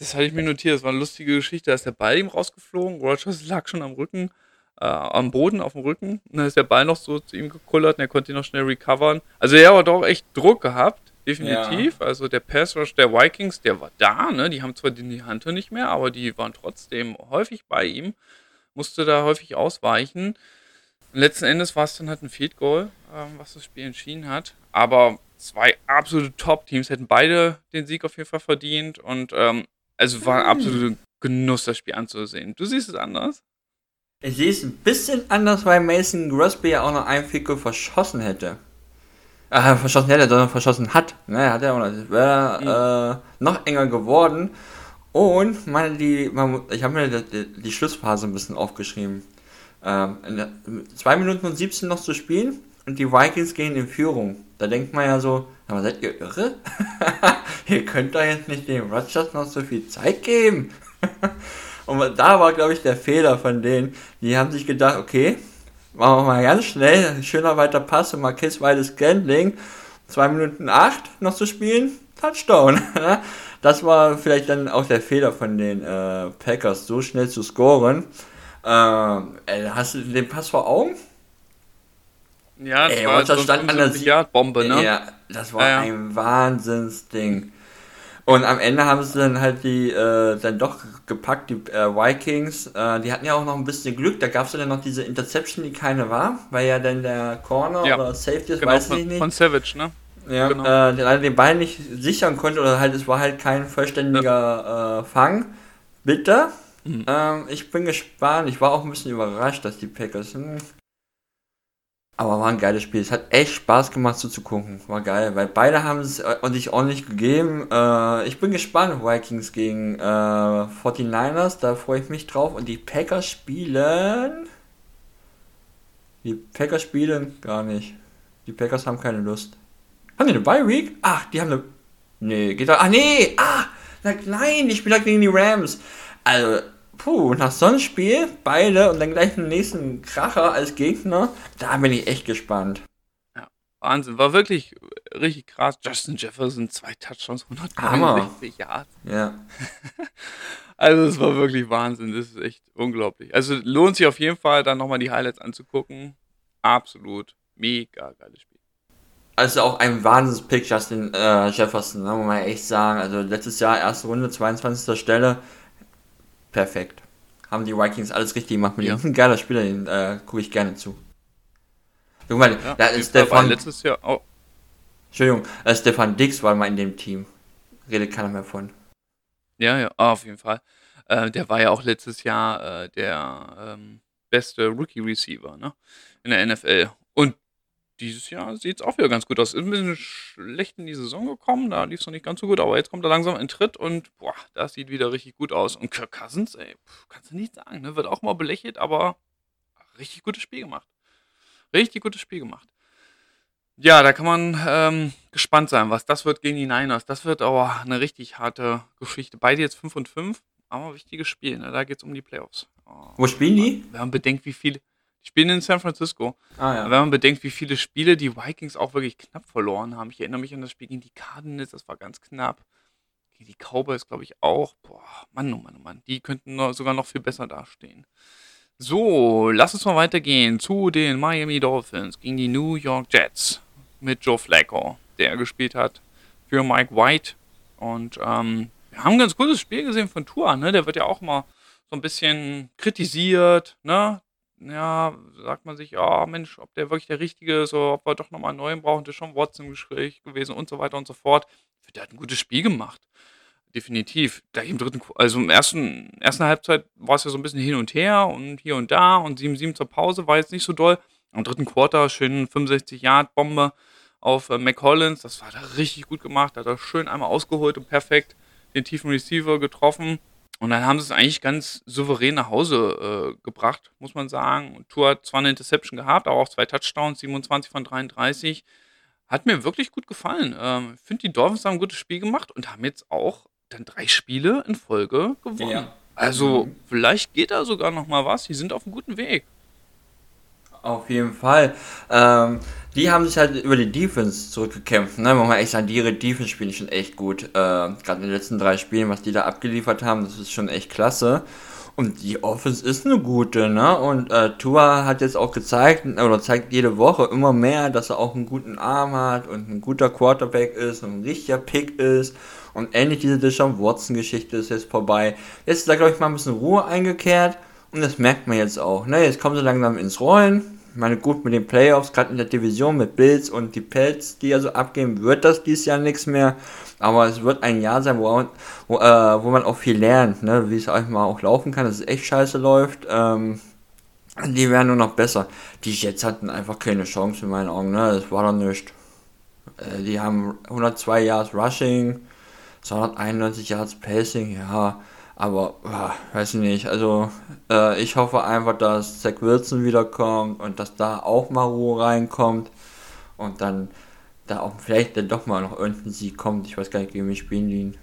das hatte ich mir notiert. Das war eine lustige Geschichte. Da ist der Ball ihm rausgeflogen. Rogers lag schon am Rücken, äh, am Boden, auf dem Rücken. Und dann ist der Ball noch so zu ihm gekullert und er konnte ihn noch schnell recovern. Also er hat doch echt Druck gehabt. Definitiv. Ja. Also der Pass Rush der Vikings, der war da. Ne? Die haben zwar die Hunter nicht mehr, aber die waren trotzdem häufig bei ihm. Musste da häufig ausweichen. Und letzten Endes war es dann halt ein Field Goal, ähm, was das Spiel entschieden hat. Aber zwei absolute Top-Teams hätten beide den Sieg auf jeden Fall verdient. Und ähm, also war ein hm. absoluter Genuss, das Spiel anzusehen. Du siehst es anders? Ich sehe es ein bisschen anders, weil Mason Grosby ja auch noch einen Fickel verschossen hätte. Äh, verschossen hätte, sondern verschossen hat. Ne, hat er auch noch. Das wäre mhm. äh, noch enger geworden. Und meine, die, man, ich habe mir die, die, Schlussphase ein bisschen aufgeschrieben. Ähm, 2 Minuten und 17 noch zu spielen und die Vikings gehen in Führung. Da denkt man ja so, aber seid ihr irre? ihr könnt doch jetzt nicht den Rodgers noch so viel Zeit geben. und da war, glaube ich, der Fehler von denen. Die haben sich gedacht, okay, machen wir mal ganz schnell, schöner weiter Pass und Marquis Weides Gandling. 2 Minuten 8 noch zu spielen, Touchdown. das war vielleicht dann auch der Fehler von den äh, Packers, so schnell zu scoren. Ähm, hast du den Pass vor Augen? Ja, das Ey, war so stand an der Milliardbombe, ne? Ja, das war ja, ja. ein Wahnsinnsding. Und am Ende haben sie dann halt die äh, dann doch gepackt, die äh, Vikings. Äh, die hatten ja auch noch ein bisschen Glück. Da gab es dann noch diese Interception, die keine war, weil ja dann der Corner ja. oder Safety, genau, weiß ich nicht. Von Savage, ne? Ja, genau. äh, der leider den Ball nicht sichern konnte oder halt es war halt kein vollständiger äh, Fang. Bitte. Mhm. Ähm, ich bin gespannt. Ich war auch ein bisschen überrascht, dass die Packers. Hm. Aber war ein geiles Spiel. Es hat echt Spaß gemacht so zu gucken. War geil, weil beide haben es äh, sich ordentlich gegeben. Äh, ich bin gespannt, Vikings gegen äh, 49ers. Da freue ich mich drauf. Und die Packers spielen. Die Packers spielen gar nicht. Die Packers haben keine Lust. Haben die eine Bye Week? Ach, die haben eine. Nee, geht da. Ah, nee! Ah! Nein, die spielen gegen die Rams. Also, puh, nach so einem Spiel, beide und dann gleich den nächsten Kracher als Gegner, da bin ich echt gespannt. Ja, Wahnsinn, war wirklich richtig krass. Justin Jefferson, zwei Touchdowns, 169 Yards. Ja. also es war wirklich Wahnsinn, das ist echt unglaublich. Also lohnt sich auf jeden Fall, dann nochmal die Highlights anzugucken. Absolut, mega geiles Spiel also auch ein Wahnsinns-Pick, Justin äh, Jefferson, ne, muss man echt sagen. Also letztes Jahr erste Runde, 22. Stelle. Perfekt. Haben die Vikings alles richtig gemacht mit ja. ihm. Ein geiler Spieler, den äh, gucke ich gerne zu. Guck mal, ja, da ist Stefan. Letztes Jahr auch. Entschuldigung, äh, Stefan Dix war mal in dem Team. Redet keiner mehr von. Ja, ja, auf jeden Fall. Äh, der war ja auch letztes Jahr äh, der ähm, beste Rookie-Receiver ne? in der NFL. Dieses Jahr sieht es auch wieder ganz gut aus. Ist ein bisschen schlecht in die Saison gekommen, da lief es noch nicht ganz so gut, aber jetzt kommt er langsam in Tritt und boah, das sieht wieder richtig gut aus. Und Kirk Cousins, ey, pff, kannst du nicht sagen, ne? wird auch mal belächelt, aber richtig gutes Spiel gemacht. Richtig gutes Spiel gemacht. Ja, da kann man ähm, gespannt sein, was das wird gegen die Niners. Das wird aber eine richtig harte Geschichte. Beide jetzt 5 und 5, aber wichtiges Spiel. Ne? Da geht es um die Playoffs. Wo spielen die? Wenn man bedenkt, wie viele die spielen in San Francisco. Ah, ja. Wenn man bedenkt, wie viele Spiele die Vikings auch wirklich knapp verloren haben. Ich erinnere mich an das Spiel gegen die Cardinals, das war ganz knapp. Gegen die Cowboys, glaube ich, auch. Boah, Mann, oh Mann, oh Mann. Die könnten noch, sogar noch viel besser dastehen. So, lass uns mal weitergehen zu den Miami Dolphins gegen die New York Jets mit Joe Flacco, der gespielt hat für Mike White. Und ähm, wir haben ein ganz gutes Spiel gesehen von Tua, ne? Der wird ja auch mal so ein bisschen kritisiert, ne? Ja, sagt man sich, ja, Mensch, ob der wirklich der Richtige ist oder ob wir doch nochmal einen neuen brauchen, der ist schon Watson im Gespräch gewesen und so weiter und so fort. Der hat ein gutes Spiel gemacht. Definitiv. Da im dritten, also im ersten, ersten Halbzeit war es ja so ein bisschen hin und her und hier und da und 7-7 zur Pause war jetzt nicht so doll. Im dritten Quarter schön 65 Yard Bombe auf äh, McCollins. Das war da richtig gut gemacht. Da hat er schön einmal ausgeholt und perfekt den tiefen Receiver getroffen. Und dann haben sie es eigentlich ganz souverän nach Hause äh, gebracht, muss man sagen. Tour hat zwar eine Interception gehabt, aber auch zwei Touchdowns, 27 von 33. Hat mir wirklich gut gefallen. Ähm, ich finde, die Dolphins haben ein gutes Spiel gemacht und haben jetzt auch dann drei Spiele in Folge gewonnen. Ja. Also, mhm. vielleicht geht da sogar noch mal was. Die sind auf einem guten Weg. Auf jeden Fall. Ähm, die haben sich halt über die Defense zurückgekämpft. Ne? Man muss echt sagen, ihre Defense spielen schon echt gut. Äh, Gerade in den letzten drei Spielen, was die da abgeliefert haben, das ist schon echt klasse. Und die Offense ist eine gute, ne? Und äh, Tua hat jetzt auch gezeigt, oder zeigt jede Woche immer mehr, dass er auch einen guten Arm hat und ein guter Quarterback ist und ein richtiger Pick ist. Und ähnlich diese Deshaun Watson-Geschichte ist jetzt vorbei. Jetzt ist da, glaube ich, mal ein bisschen Ruhe eingekehrt. Und das merkt man jetzt auch. Ne? Jetzt kommen sie langsam ins Rollen. Ich meine, gut, mit den Playoffs, gerade in der Division mit Bills und die Pelts, die er so abgeben, wird das dieses Jahr nichts mehr. Aber es wird ein Jahr sein, wo, wo, äh, wo man auch viel lernt, ne? wie es einfach mal auch laufen kann, dass es echt scheiße läuft. Ähm, die werden nur noch besser. Die Jets hatten einfach keine Chance in meinen Augen. Ne? Das war doch nichts. Äh, die haben 102 Yards Rushing, 291 Yards Pacing, ja Aber, weiß ich nicht. Also, äh, ich hoffe einfach, dass Zach Wilson wiederkommt und dass da auch mal Ruhe reinkommt. Und dann da auch vielleicht dann doch mal noch irgendein Sieg kommt. Ich weiß gar nicht, gegen wen spielen die.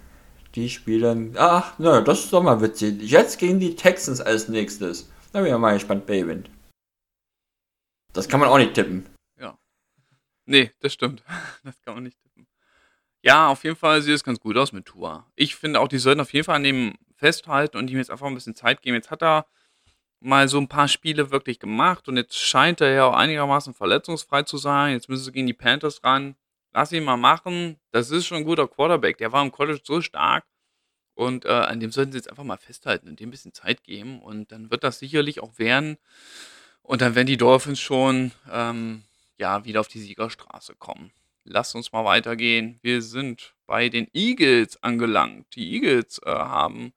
Die spielen. Ach, na, das ist doch mal witzig. Jetzt gegen die Texans als nächstes. Da bin ich mal gespannt, wer Das kann man auch nicht tippen. Ja. Nee, das stimmt. Das kann man nicht tippen. Ja, auf jeden Fall sieht es ganz gut aus mit Tua. Ich finde auch, die sollten auf jeden Fall an dem festhalten und ihm jetzt einfach ein bisschen Zeit geben. Jetzt hat er mal so ein paar Spiele wirklich gemacht und jetzt scheint er ja auch einigermaßen verletzungsfrei zu sein. Jetzt müssen sie gegen die Panthers ran. Lass ihn mal machen. Das ist schon ein guter Quarterback. Der war im College so stark. Und äh, an dem sollten sie jetzt einfach mal festhalten und dem ein bisschen Zeit geben. Und dann wird das sicherlich auch werden. Und dann werden die Dolphins schon ähm, ja, wieder auf die Siegerstraße kommen. Lasst uns mal weitergehen. Wir sind bei den Eagles angelangt. Die Eagles äh, haben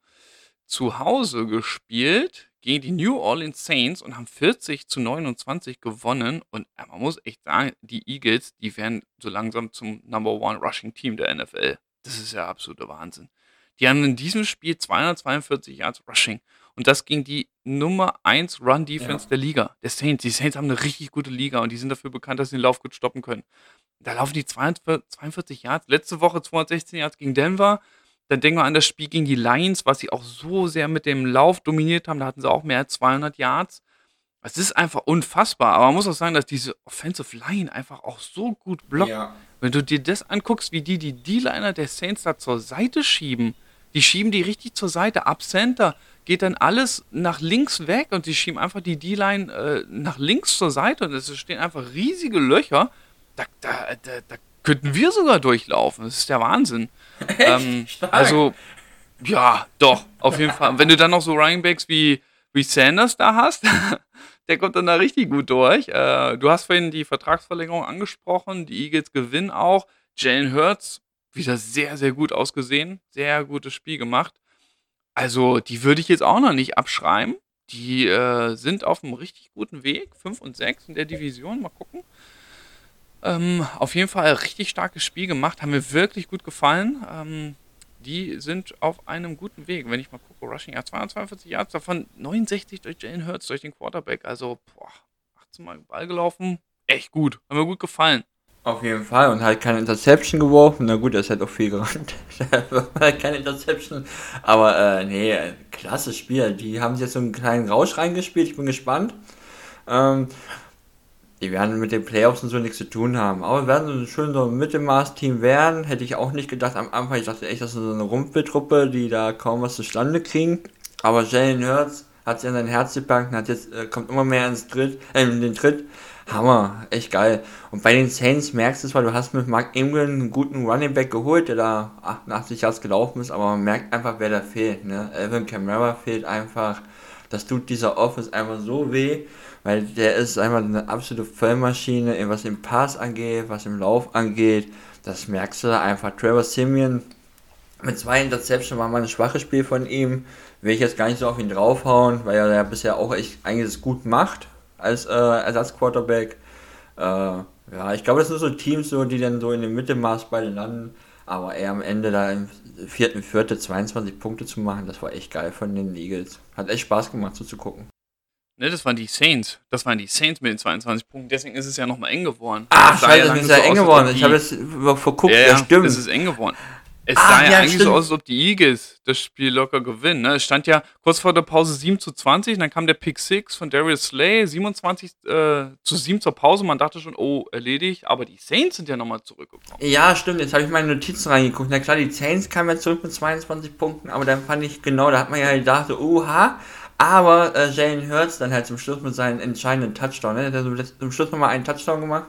zu Hause gespielt gegen die New Orleans Saints und haben 40 zu 29 gewonnen. Und äh, man muss echt sagen, die Eagles, die werden so langsam zum Number One Rushing Team der NFL. Das ist ja absoluter Wahnsinn. Die haben in diesem Spiel 242 Yards Rushing. Und das gegen die Nummer 1 Run Defense ja. der Liga, der Saints. Die Saints haben eine richtig gute Liga und die sind dafür bekannt, dass sie den Lauf gut stoppen können. Da laufen die 42 Yards. Letzte Woche 216 Yards gegen Denver. Dann denken wir an das Spiel gegen die Lions, was sie auch so sehr mit dem Lauf dominiert haben. Da hatten sie auch mehr als 200 Yards. Es ist einfach unfassbar. Aber man muss auch sagen, dass diese Offensive Line einfach auch so gut blockt. Ja. Wenn du dir das anguckst, wie die die D-Liner der Saints da zur Seite schieben, die schieben die richtig zur Seite. Ab Center geht dann alles nach links weg und die schieben einfach die D-Line äh, nach links zur Seite und es stehen einfach riesige Löcher. Da, da, da, da könnten wir sogar durchlaufen. Das ist der Wahnsinn. Ähm, also, ja, doch, auf jeden Fall. Wenn du dann noch so Runningbacks wie, wie Sanders da hast, der kommt dann da richtig gut durch. Äh, du hast vorhin die Vertragsverlängerung angesprochen. Die Eagles gewinnen auch. Jalen Hurts wieder sehr, sehr gut ausgesehen. Sehr gutes Spiel gemacht. Also, die würde ich jetzt auch noch nicht abschreiben. Die äh, sind auf einem richtig guten Weg. 5 und 6 in der Division. Mal gucken. Ähm, auf jeden Fall richtig starkes Spiel gemacht, haben mir wirklich gut gefallen. Ähm, die sind auf einem guten Weg. Wenn ich mal gucke, Rushing, ja, 242 Yards, davon 69 durch Jalen Hurts, durch den Quarterback. Also, boah, 18 Mal Ball gelaufen. Echt gut. Haben mir gut gefallen. Auf jeden Fall. Und halt keine Interception geworfen. Na gut, er ist halt auch viel gerannt. halt keine Interception. Aber, äh, nee, klasse Spiel. Die haben jetzt so einen kleinen Rausch reingespielt. Ich bin gespannt. Ähm, die werden mit den Playoffs und so nichts zu tun haben. Aber werden so schön so ein Mittelmaß-Team werden. Hätte ich auch nicht gedacht am Anfang. Ich dachte echt, das ist so eine Rumpeltruppe, die da kaum was zustande kriegen. Aber Jalen Hurts hat sich an sein Herz gepackt und hat jetzt, äh, kommt immer mehr ins Tritt, äh, in den Tritt. Hammer, echt geil. Und bei den Saints merkst du es, weil du hast mit Mark Ingram einen guten Running Back geholt, der da 88 Yards gelaufen ist, aber man merkt einfach, wer da fehlt. Ne? Alvin Kamara fehlt einfach. Das tut dieser Office einfach so weh weil der ist einfach eine absolute Vollmaschine, was im Pass angeht, was im Lauf angeht. Das merkst du einfach. Trevor Simeon mit zwei Interceptions war mal ein schwaches Spiel von ihm. Will ich jetzt gar nicht so auf ihn draufhauen, weil er ja bisher auch echt einiges gut macht als äh, Ersatzquarterback. Äh, ja, ich glaube, das sind so Teams, so, die dann so in dem Mittelmaß beide landen. Aber er am Ende da im vierten Viertel 22 Punkte zu machen, das war echt geil von den Eagles. Hat echt Spaß gemacht so zu gucken. Ne, das waren die Saints. Das waren die Saints mit den 22 Punkten. Deswegen ist es ja nochmal eng geworden. Ach, scheiße, das ist ja eng geworden. Ich habe es verguckt. Ja, ja, stimmt. Es ist eng geworden. Es ah, sah ja, ja eigentlich stimmt. so aus, als ob die Eagles das Spiel locker gewinnen. Ne? Es stand ja kurz vor der Pause 7 zu 20, dann kam der Pick 6 von Darius Slay, 27 äh, zu 7 zur Pause. Man dachte schon, oh, erledigt, aber die Saints sind ja nochmal zurückgekommen. Ja, stimmt, jetzt habe ich meine Notizen reingeguckt. Na klar, die Saints kamen ja zurück mit 22 Punkten, aber dann fand ich genau, da hat man ja gedacht, oha, aber äh, Jalen Hurts dann halt zum Schluss mit seinem entscheidenden Touchdown, ne? Der hat zum Schluss nochmal einen Touchdown gemacht.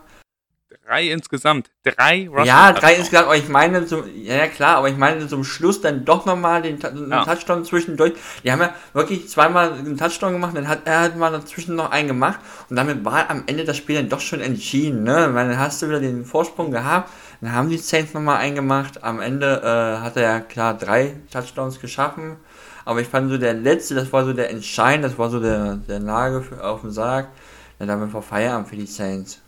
Drei insgesamt. Drei Rushing Ja, drei insgesamt, aber ich meine, zum, ja klar, aber ich meine zum Schluss dann doch nochmal den, den ja. Touchdown zwischendurch. Die haben ja wirklich zweimal einen Touchdown gemacht, dann hat er halt mal dazwischen noch einen gemacht und damit war am Ende das Spiel dann doch schon entschieden, ne? Weil dann hast du wieder den Vorsprung gehabt, dann haben die Saints nochmal einen gemacht. Am Ende äh, hat er ja klar drei Touchdowns geschaffen. Aber ich fand so der letzte, das war so der Entscheid, das war so der, der Nagel auf dem Sarg. Dann haben wir vor Feierabend für die Saints.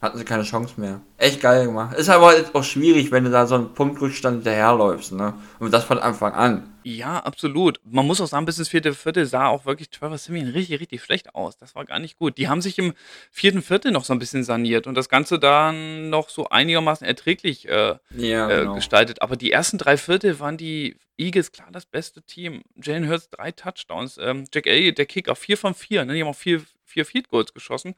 Hatten sie keine Chance mehr. Echt geil gemacht. Ist aber auch schwierig, wenn du da so einen Punktrückstand hinterherläufst, ne? Und das von Anfang an. Ja, absolut. Man muss auch sagen, bis ins vierte Viertel sah auch wirklich Trevor Simeon richtig, richtig schlecht aus. Das war gar nicht gut. Die haben sich im vierten Viertel noch so ein bisschen saniert und das Ganze dann noch so einigermaßen erträglich äh, Ja, äh, genau. gestaltet. Aber die ersten drei Viertel waren die Eagles klar das beste Team. Jalen Hurts drei Touchdowns. Ähm, Jack Elliott, der Kicker, vier von vier. Ne? Die haben auch vier, vier Field Goals geschossen.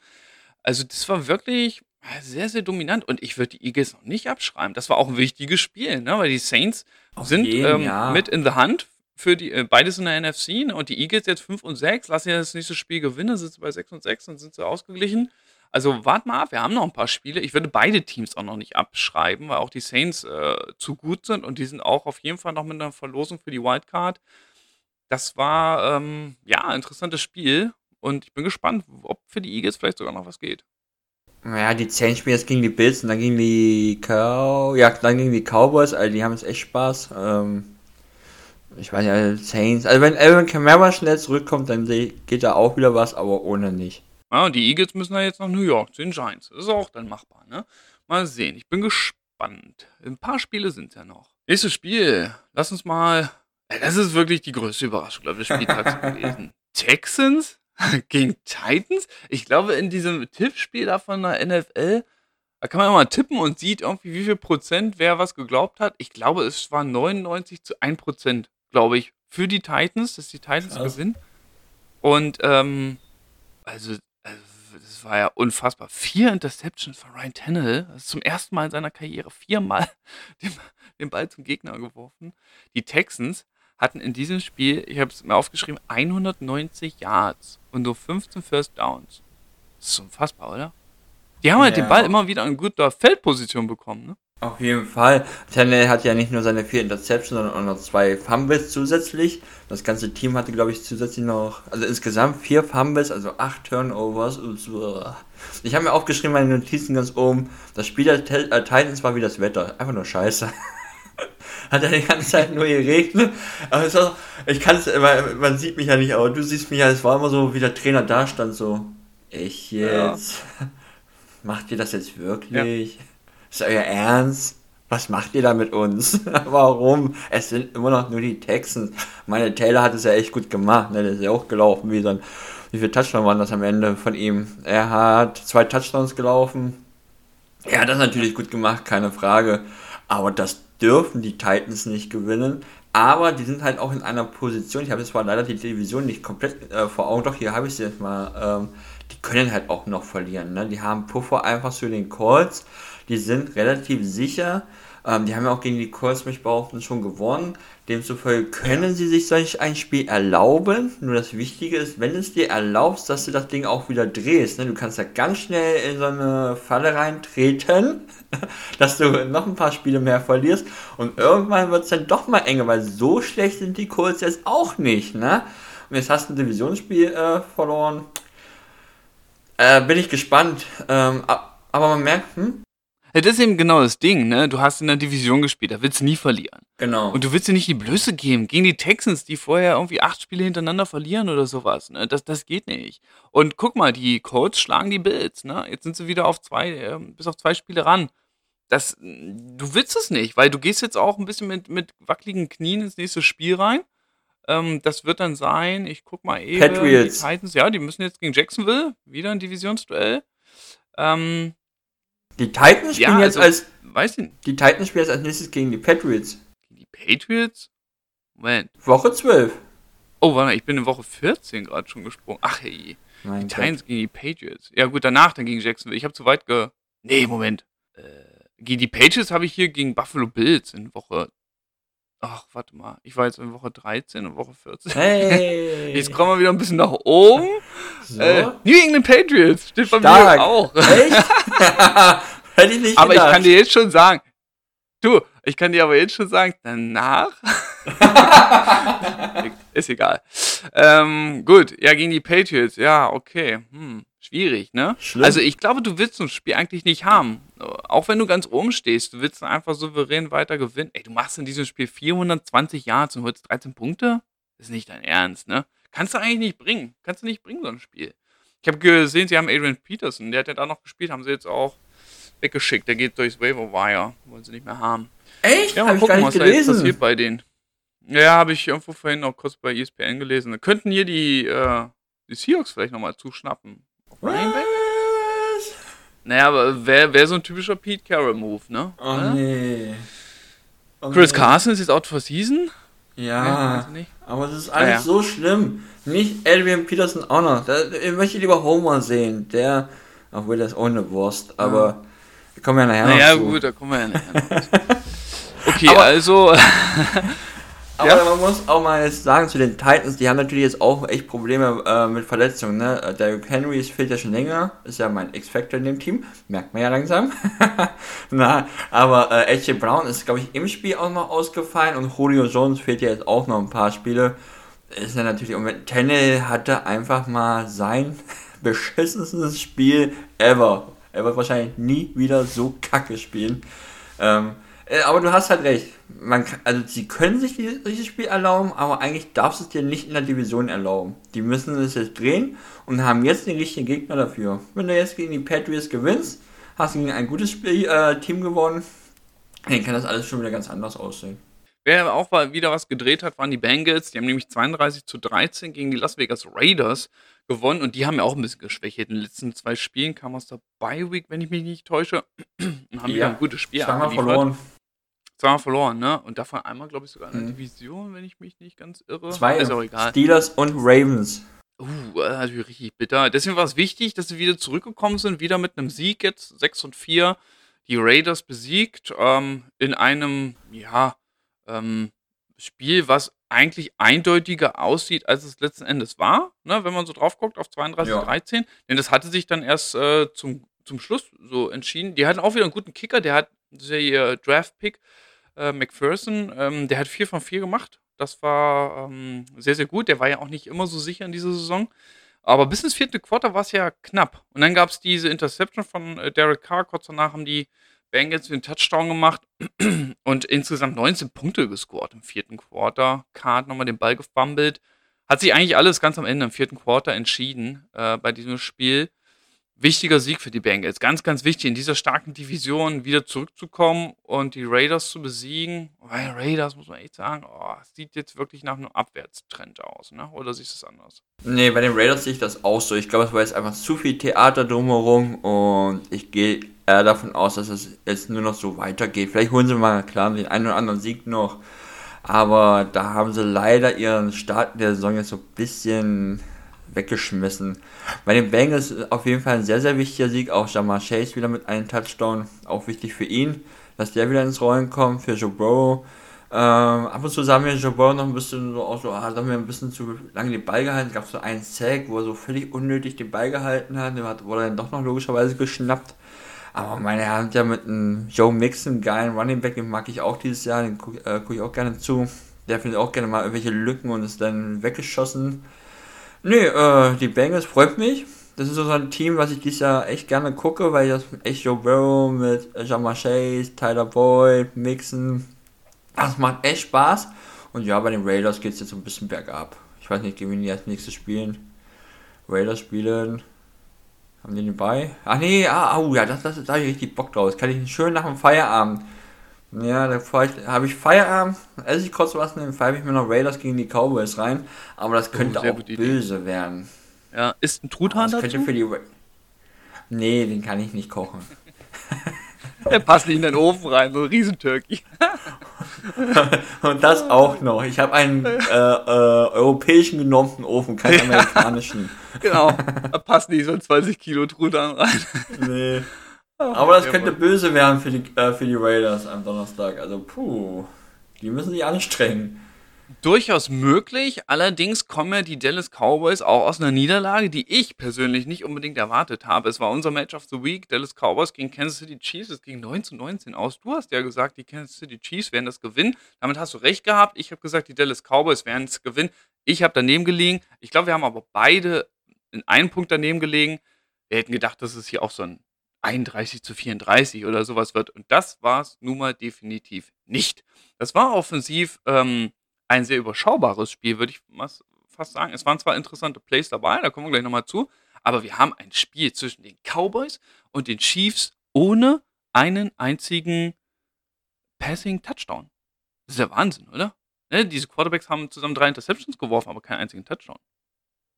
Also das war wirklich sehr, sehr dominant. Und ich würde die Eagles noch nicht abschreiben. Das war auch ein wichtiges Spiel, ne? weil die Saints Auf sind jeden, ähm, ja. mit in the Hand für die, äh, beides in der NFC ne? und die Eagles jetzt 5 und 6, lassen ja das nächste Spiel gewinnen, sind sie bei 6 und 6, dann sind sie ausgeglichen. Also wart mal ab, wir haben noch ein paar Spiele. Ich würde beide Teams auch noch nicht abschreiben, weil auch die Saints äh, zu gut sind und die sind auch auf jeden Fall noch mit einer Verlosung für die Wildcard. Das war ähm, ja ein interessantes Spiel und ich bin gespannt, ob für die Eagles vielleicht sogar noch was geht. Naja, die Saints spielen jetzt gegen die Bills und dann gegen die Cow ja, dann gegen die Cowboys, also die haben jetzt echt Spaß. Ähm, ich weiß ja, Saints. Also wenn Alvin Kamara schnell zurückkommt, dann geht da auch wieder was, aber ohne nicht. Ja, und die Eagles müssen ja jetzt nach New York zu den Giants. Das ist auch dann machbar, ne? Mal sehen. Ich bin gespannt. Ein paar Spiele sind ja noch. Nächstes Spiel. Lass uns mal. Das ist wirklich die größte Überraschung, glaube ich, des Spieltags gewesen. Texans gegen Titans? Ich glaube, in diesem Tippspiel da von der NFL, da kann man immer tippen und sieht irgendwie, wie viel Prozent wer was geglaubt hat. Ich glaube, es war 99 zu 1 Prozent, glaube ich, für die Titans, dass die Titans Krass. gewinnen. Und, ähm, also, also, das war ja unfassbar. Vier Interceptions von Ryan Tannehill. Das ist zum ersten Mal in seiner Karriere viermal den, den Ball zum Gegner geworfen. Die Texans hatten in diesem Spiel, ich habe es mir aufgeschrieben, 190 Yards und nur 15 First Downs. Das ist unfassbar, oder? Die haben halt Ja. den Ball immer wieder in guter Feldposition bekommen, ne? Auf jeden Fall. Tannehill hat ja nicht nur seine vier Interceptions, sondern auch noch zwei Fumbles zusätzlich. Das ganze Team hatte, glaube ich, zusätzlich noch, also insgesamt vier Fumbles, also acht Turnovers. Und so. Ich habe mir aufgeschrieben, meine Notizen ganz oben. Das Spiel der äh, Titans war wie das Wetter. Einfach nur scheiße. Hat ja die ganze Zeit nur geregnet. Aber es auch, ich kann es, man, man sieht mich ja nicht, aber du siehst mich ja, es war immer so, wie der Trainer da stand, so, ich Ja. jetzt? Macht ihr das jetzt wirklich? Ist euer Ernst? Was macht ihr da mit uns? Warum? Es sind immer noch nur die Texans. Meine Taylor hat es ja echt gut gemacht. Ne? Der ist ja auch gelaufen. Wie, dann, wie viele Touchdowns waren das am Ende von ihm? Er hat zwei Touchdowns gelaufen. Er hat das natürlich gut gemacht, keine Frage. Aber das dürfen die Titans nicht gewinnen. Aber die sind halt auch in einer Position. Ich habe jetzt zwar leider die Division nicht komplett äh, vor Augen, doch hier habe ich sie jetzt mal. Ähm, die können halt auch noch verlieren. Ne? Die haben Puffer einfach für den Colts. Die sind relativ sicher. Ähm, die haben ja auch gegen die Colts, mich behaupten, schon gewonnen. Demzufolge können sie sich solch ein Spiel erlauben. Nur das Wichtige ist, wenn es dir erlaubst, dass du das Ding auch wieder drehst. Ne? Du kannst ja ganz schnell in so eine Falle reintreten, dass du noch ein paar Spiele mehr verlierst. Und irgendwann wird es dann doch mal enger, weil so schlecht sind die Colts jetzt auch nicht. Ne? Und jetzt hast du ein Divisionsspiel äh, verloren. Äh, bin ich gespannt. Ähm, aber man merkt, hm? Ja, das ist eben genau das Ding, ne? Du hast in der Division gespielt, da willst du nie verlieren. Genau. Und du willst dir nicht die Blöße geben gegen die Texans, die vorher irgendwie acht Spiele hintereinander verlieren oder sowas. Ne? Das, das geht nicht. Und guck mal, die Colts schlagen die Bills. Ne? Jetzt sind sie wieder auf zwei, ähm, bis auf zwei Spiele ran. Das, du willst es nicht, weil du gehst jetzt auch ein bisschen mit, mit wackeligen Knien ins nächste Spiel rein. Ähm, das wird dann sein, ich guck mal eben. Patriots. Die Titans, ja, die müssen jetzt gegen Jacksonville, wieder ein Divisionsduell. Ähm, die Titans spielen ja, jetzt also- als die Titans spielen jetzt als nächstes gegen die Patriots. Die Patriots? Moment. Woche 12. Oh, warte ich bin in Woche 14 gerade schon gesprungen. Ach hey. Mein Die Gott. Titans gegen die Patriots. Ja gut, danach dann gegen Jacksonville. Ich habe zu weit ge... Nee, Moment. Äh, gegen die Patriots habe ich hier gegen Buffalo Bills in Woche... Ach, warte mal. Ich war jetzt in Woche 13 und Woche 14. Hey. Jetzt kommen wir wieder ein bisschen nach oben. so. Äh, New England Patriots steht bei Stark. mir auch. Echt? Hätte ich nicht Aber ich gedacht. kann dir jetzt schon sagen... Du, ich kann dir aber jetzt schon sagen, danach... Ist egal. Ähm, gut, ja, gegen die Patriots. Ja, okay. Hm, schwierig, ne? Schlimm. Also ich glaube, du willst so ein Spiel eigentlich nicht haben. Auch wenn du ganz oben stehst, du willst einfach souverän weiter gewinnen. Ey, du machst in diesem Spiel 420 Yards und holst 13 Punkte? Das ist nicht dein Ernst, ne? Kannst du eigentlich nicht bringen. Kannst du nicht bringen, so ein Spiel. Ich habe gesehen, sie haben Adrian Peterson, der hat ja da noch gespielt, haben sie jetzt auch weggeschickt. Der geht durchs Waiver Wire. Wollen sie nicht mehr haben. Echt? Ja, mal Hab ich gucken, gar nicht was da jetzt gelesen. passiert bei denen. Ja, habe ich irgendwo vorhin auch kurz bei ESPN gelesen. Da könnten hier die, äh, die Seahawks vielleicht nochmal zuschnappen. Running Back? Naja, aber wäre wär so ein typischer Pete Carroll-Move, ne? Oh Oder? nee. Oh, Chris nee. Carson ist jetzt out for season? Ja, nicht? aber es ist alles Ah, ja. so schlimm. Nicht Adrian Peterson auch noch. Da, ich möchte lieber Homer sehen. Der, obwohl der ist eine Wurst, aber wir kommen ja nachher Naja, noch zu. gut, da kommen wir ja nachher noch zu. Okay, Aber- also, Aber Ja? man muss auch mal jetzt sagen zu den Titans, die haben natürlich jetzt auch echt Probleme äh, mit Verletzungen. Ne? Äh, Derrick Henry fehlt ja schon länger, ist ja mein X-Factor in dem Team, merkt man ja langsam. Na, aber äh, AJ Brown ist, glaube ich, im Spiel auch noch ausgefallen und Julio Jones fehlt ja jetzt auch noch ein paar Spiele. Ist ja natürlich, und Tennell hatte einfach mal sein beschissenstes Spiel ever. Er wird wahrscheinlich nie wieder so kacke spielen. Ähm, äh, aber du hast halt recht. Man kann, also sie können sich dieses, Spiel erlauben, aber eigentlich darfst du es dir nicht in der Division erlauben. Die müssen es jetzt drehen und haben jetzt den richtigen Gegner dafür. Wenn du jetzt gegen die Patriots gewinnst, hast du gegen ein gutes Spiel, äh, Team gewonnen, dann kann das alles schon wieder ganz anders aussehen. wer auch mal wieder was gedreht hat, waren die Bengals. Die haben nämlich 32 zu 13 gegen die Las Vegas Raiders gewonnen und die haben ja auch ein bisschen geschwächt. In den letzten zwei Spielen kam aus der Bye Week, wenn ich mich nicht täusche, und haben wieder Ja. ein gutes Spiel Zweimal verloren. Zweimal verloren, ne? Und davon einmal, glaube ich, sogar in der Mhm. Division, wenn ich mich nicht ganz irre. Zwei Ist auch egal. Steelers und Ravens. Uh, natürlich richtig bitter. Deswegen war es wichtig, dass sie wieder zurückgekommen sind, wieder mit einem Sieg jetzt, 6 und 4, die Raiders besiegt, ähm, in einem, ja, ähm, Spiel, was eigentlich eindeutiger aussieht, als es letzten Endes war, ne, wenn man so drauf guckt, auf 32, Ja. 13. Denn das hatte sich dann erst äh, zum, zum Schluss so entschieden. Die hatten auch wieder einen guten Kicker, der hat, ihr Draft-Pick, äh, McPherson, ähm, der hat 4 von 4 gemacht. Das war ähm, sehr, sehr gut. Der war ja auch nicht immer so sicher in dieser Saison. Aber bis ins vierte Quarter war es ja knapp. Und dann gab es diese Interception von äh, Derek Carr. Kurz danach haben die Bengals den Touchdown gemacht und insgesamt 19 Punkte gescored im vierten Quarter. Carr hat nochmal den Ball gefummelt. Hat sich eigentlich alles ganz am Ende im vierten Quarter entschieden äh, bei diesem Spiel. Wichtiger Sieg für die Bengals. Ganz, ganz wichtig, in dieser starken Division wieder zurückzukommen und die Raiders zu besiegen. Weil Raiders, muss man echt sagen, oh, sieht jetzt wirklich nach einem Abwärtstrend aus, ne? Oder siehst du es anders? Nee, bei den Raiders sehe ich das auch so. Ich glaube, es war jetzt einfach zu viel Theater drumherum und ich gehe eher davon aus, dass es jetzt nur noch so weitergeht. Vielleicht holen sie mal, klar, den einen oder anderen Sieg noch, aber da haben sie leider ihren Start der Saison jetzt so ein bisschen weggeschmissen. Bei den Bengals ist auf jeden Fall ein sehr, sehr wichtiger Sieg. Auch Jamar Chase wieder mit einem Touchdown. Auch wichtig für ihn, dass der wieder ins Rollen kommt. Für Joe Burrow. Ähm, ab und zu sahen wir Joe Burrow noch ein bisschen so aus, so, da haben wir ein bisschen zu lange den Ball gehalten. Es gab so einen Sack, wo er so völlig unnötig den Ball gehalten hat. Der hat- wurde dann doch noch logischerweise geschnappt. Aber meine Herren, ja mit einem Joe Mixon, geilen Running Back, den mag ich auch dieses Jahr, den gucke äh, guck ich auch gerne zu. Der findet auch gerne mal irgendwelche Lücken und ist dann weggeschossen. Nee, äh, die Bengals freut mich. Das ist so ein Team, was ich dieses Jahr echt gerne gucke, weil ich das echt Joe Burrow, mit Jamar Chase, Tyler Boyd, Mixon, das macht echt Spaß. Und ja, bei den Raiders geht es jetzt ein bisschen bergab. Ich weiß nicht, gegen wen die als nächstes spielen. Raiders spielen. Haben die den bei? Ach nee, ah, oh, ja, das, das, da habe ich richtig Bock drauf. Das kann ich schön nach dem Feierabend. Ja, da habe ich Feierabend, esse ich kurz was, dann pfeife ich mir noch Raiders gegen die Cowboys rein. Aber das könnte Oh, auch gute Idee. böse werden. Ja, ist ein Truthahn Das dazu? für die. Ra- Nee, den kann ich nicht kochen. Der passt nicht in den Ofen rein, so ein Riesenturkey. Und das auch noch. Ich habe einen äh, äh, europäischen genormten Ofen, keinen amerikanischen. Genau, da passt nicht so ein 20 Kilo Truthahn rein. Nee. Aber das könnte böse werden für die, äh, für die Raiders am Donnerstag. Also, puh. Die müssen sich anstrengen. Durchaus möglich, allerdings kommen ja die Dallas Cowboys auch aus einer Niederlage, die ich persönlich nicht unbedingt erwartet habe. Es war unser Match of the Week, Dallas Cowboys gegen Kansas City Chiefs. Es ging 9 zu 19 aus. Du hast ja gesagt, die Kansas City Chiefs werden das gewinnen. Damit hast du recht gehabt. Ich habe gesagt, die Dallas Cowboys werden es gewinnen. Ich habe daneben gelegen. Ich glaube, wir haben aber beide in einem Punkt daneben gelegen. Wir hätten gedacht, dass es hier auch so ein 31 zu 34 oder sowas wird. Und das war es nun mal definitiv nicht. Das war offensiv ähm, ein sehr überschaubares Spiel, würde ich fast sagen. Es waren zwar interessante Plays dabei, da kommen wir gleich nochmal zu, aber wir haben ein Spiel zwischen den Cowboys und den Chiefs ohne einen einzigen Passing Touchdown. Das ist ja Wahnsinn, oder? Ne, diese Quarterbacks haben zusammen drei Interceptions geworfen, aber keinen einzigen Touchdown.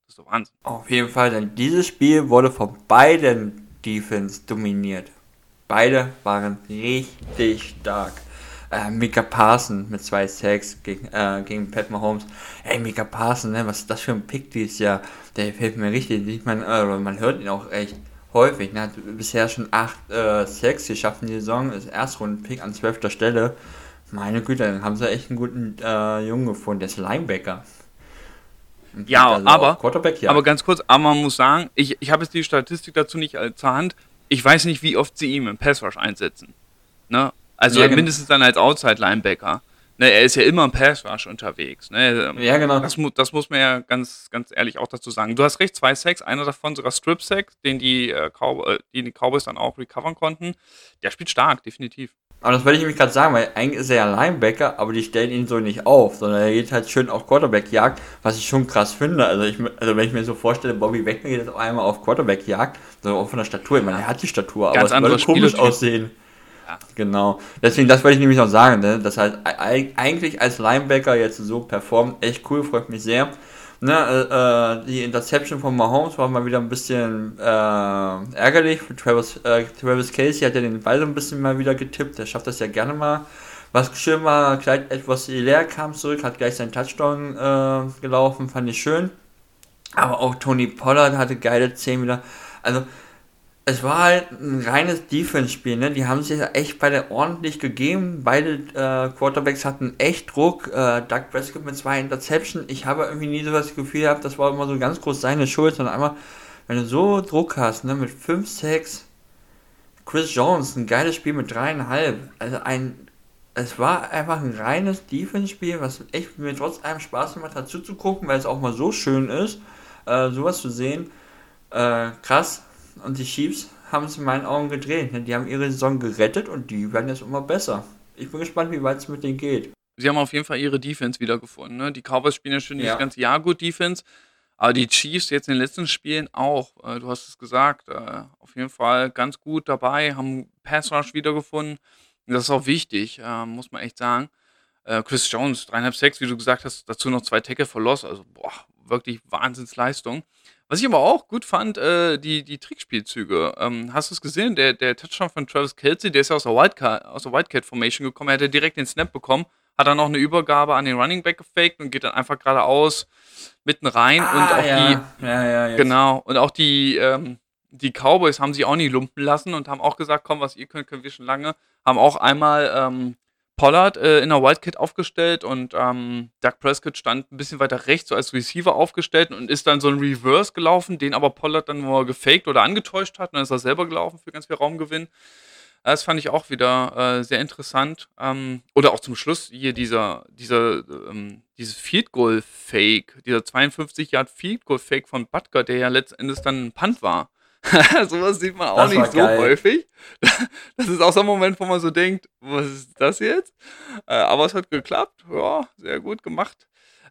Das ist doch Wahnsinn. Auf jeden Fall, denn dieses Spiel wurde von beiden Defense dominiert. Beide waren richtig stark. Äh, Mika Parson mit zwei Sacks gegen, äh, gegen Pat Mahomes. Ey, Mika Parson, ne, was ist das für ein Pick dieses Jahr? Der hilft mir richtig. Ich meine, äh, man hört ihn auch echt häufig. Ne? Hat bisher schon acht äh, Sacks geschafft in die Saison. Ist Erstrunden-Pick an zwölfter Stelle. Meine Güte, dann haben sie echt einen guten äh, Jungen gefunden. Der ist Linebacker. Ja, also aber, aber ganz kurz, aber man muss sagen, ich, ich habe jetzt die Statistik dazu nicht zur Hand. Ich weiß nicht, wie oft sie ihn im Pass Rush einsetzen. Ne? Also ja, genau. mindestens dann als Outside-Linebacker. Ne, er ist ja immer im Pass Rush unterwegs. Ne? Ja, genau. Das, das, muss man ja ganz, ganz ehrlich auch dazu sagen. Du hast recht, zwei Sacks, einer davon sogar Strip-Sack, den die, äh, Cow äh, die, die Cowboys dann auch recovern konnten. Der spielt stark, definitiv. Aber das wollte ich nämlich gerade sagen, weil eigentlich ist er ja Linebacker, aber die stellen ihn so nicht auf, sondern er geht halt schön auf Quarterback-Jagd, was ich schon krass finde. Also, ich, also wenn ich mir so vorstelle, Bobby Wagner geht jetzt auf einmal auf Quarterback-Jagd, so auch von der Statur, ich meine, er hat die Statur, Ganz aber es würde komisch aussehen. Ja. Genau. Deswegen, das wollte ich nämlich noch sagen, ne? dass halt eigentlich als Linebacker jetzt so performt, echt cool, freut mich sehr. Ne, äh, äh, die Interception von Mahomes war mal wieder ein bisschen äh, ärgerlich. Travis, äh, Travis Casey hat ja den Ball so ein bisschen mal wieder getippt. Der schafft das ja gerne mal. Was schön war, gleich etwas leer kam zurück, hat gleich seinen Touchdown äh, gelaufen, fand ich schön. Aber auch Tony Pollard hatte geile 10 wieder. Also, es war halt ein reines Defense-Spiel, ne? Die haben sich echt beide ordentlich gegeben. Beide äh, Quarterbacks hatten echt Druck. Äh, Doug Prescott mit zwei Interceptions. Ich habe irgendwie nie so das Gefühl gehabt, das war immer so ganz groß seine Schuld, sondern einmal, wenn du so Druck hast, ne, mit 5, 6, Chris Jones, ein geiles Spiel mit dreieinhalb. Also ein, es war einfach ein reines Defense-Spiel, was echt mir trotz allem Spaß gemacht hat zuzugucken, weil es auch mal so schön ist, äh, sowas zu sehen. Äh, krass und die Chiefs haben es in meinen Augen gedreht. Die haben ihre Saison gerettet und die werden jetzt immer besser. Ich bin gespannt, wie weit es mit denen geht. Sie haben auf jeden Fall ihre Defense wiedergefunden. Ne? Die Cowboys spielen ja schon ja. das ganze Jahr gut Defense. Aber die Chiefs jetzt in den letzten Spielen auch, äh, du hast es gesagt, äh, auf jeden Fall ganz gut dabei, haben Pass Rush wiedergefunden. Das ist auch wichtig, äh, muss man echt sagen. Chris Jones, dreieinhalb Sacks, wie du gesagt hast, dazu noch zwei Tackle for Loss, also boah, wirklich Wahnsinnsleistung. Was ich aber auch gut fand, äh, die, die Trickspielzüge. Ähm, hast du es gesehen? Der, der Touchdown von Travis Kelsey, der ist ja aus der, Wildcat, aus der Wildcat Formation gekommen. Er hätte direkt den Snap bekommen, hat dann noch eine Übergabe an den Running Back gefaked und geht dann einfach geradeaus mitten rein. Ah, und auch ja. die. Ja, ja, genau. Und auch die, ähm, die Cowboys haben sich auch nicht lumpen lassen und haben auch gesagt: komm, was ihr könnt, können wir schon lange. Haben auch einmal ähm, Pollard äh, in der Wildcat aufgestellt und ähm, Doug Prescott stand ein bisschen weiter rechts, so als Receiver aufgestellt und ist dann so ein Reverse gelaufen, den aber Pollard dann nur gefaked oder angetäuscht hat und dann ist er selber gelaufen für ganz viel Raumgewinn. Das fand ich auch wieder äh, sehr interessant. Ähm, oder auch zum Schluss hier dieser, dieser, ähm, dieses Field Goal Fake, dieser 52 Yard Field Goal Fake von Butker, der ja letztendlich dann ein Punt war. Sowas sieht man auch das nicht so geil. häufig. Das ist auch so ein Moment, wo man so denkt, was ist das jetzt? Äh, aber es hat geklappt. Ja, sehr gut gemacht.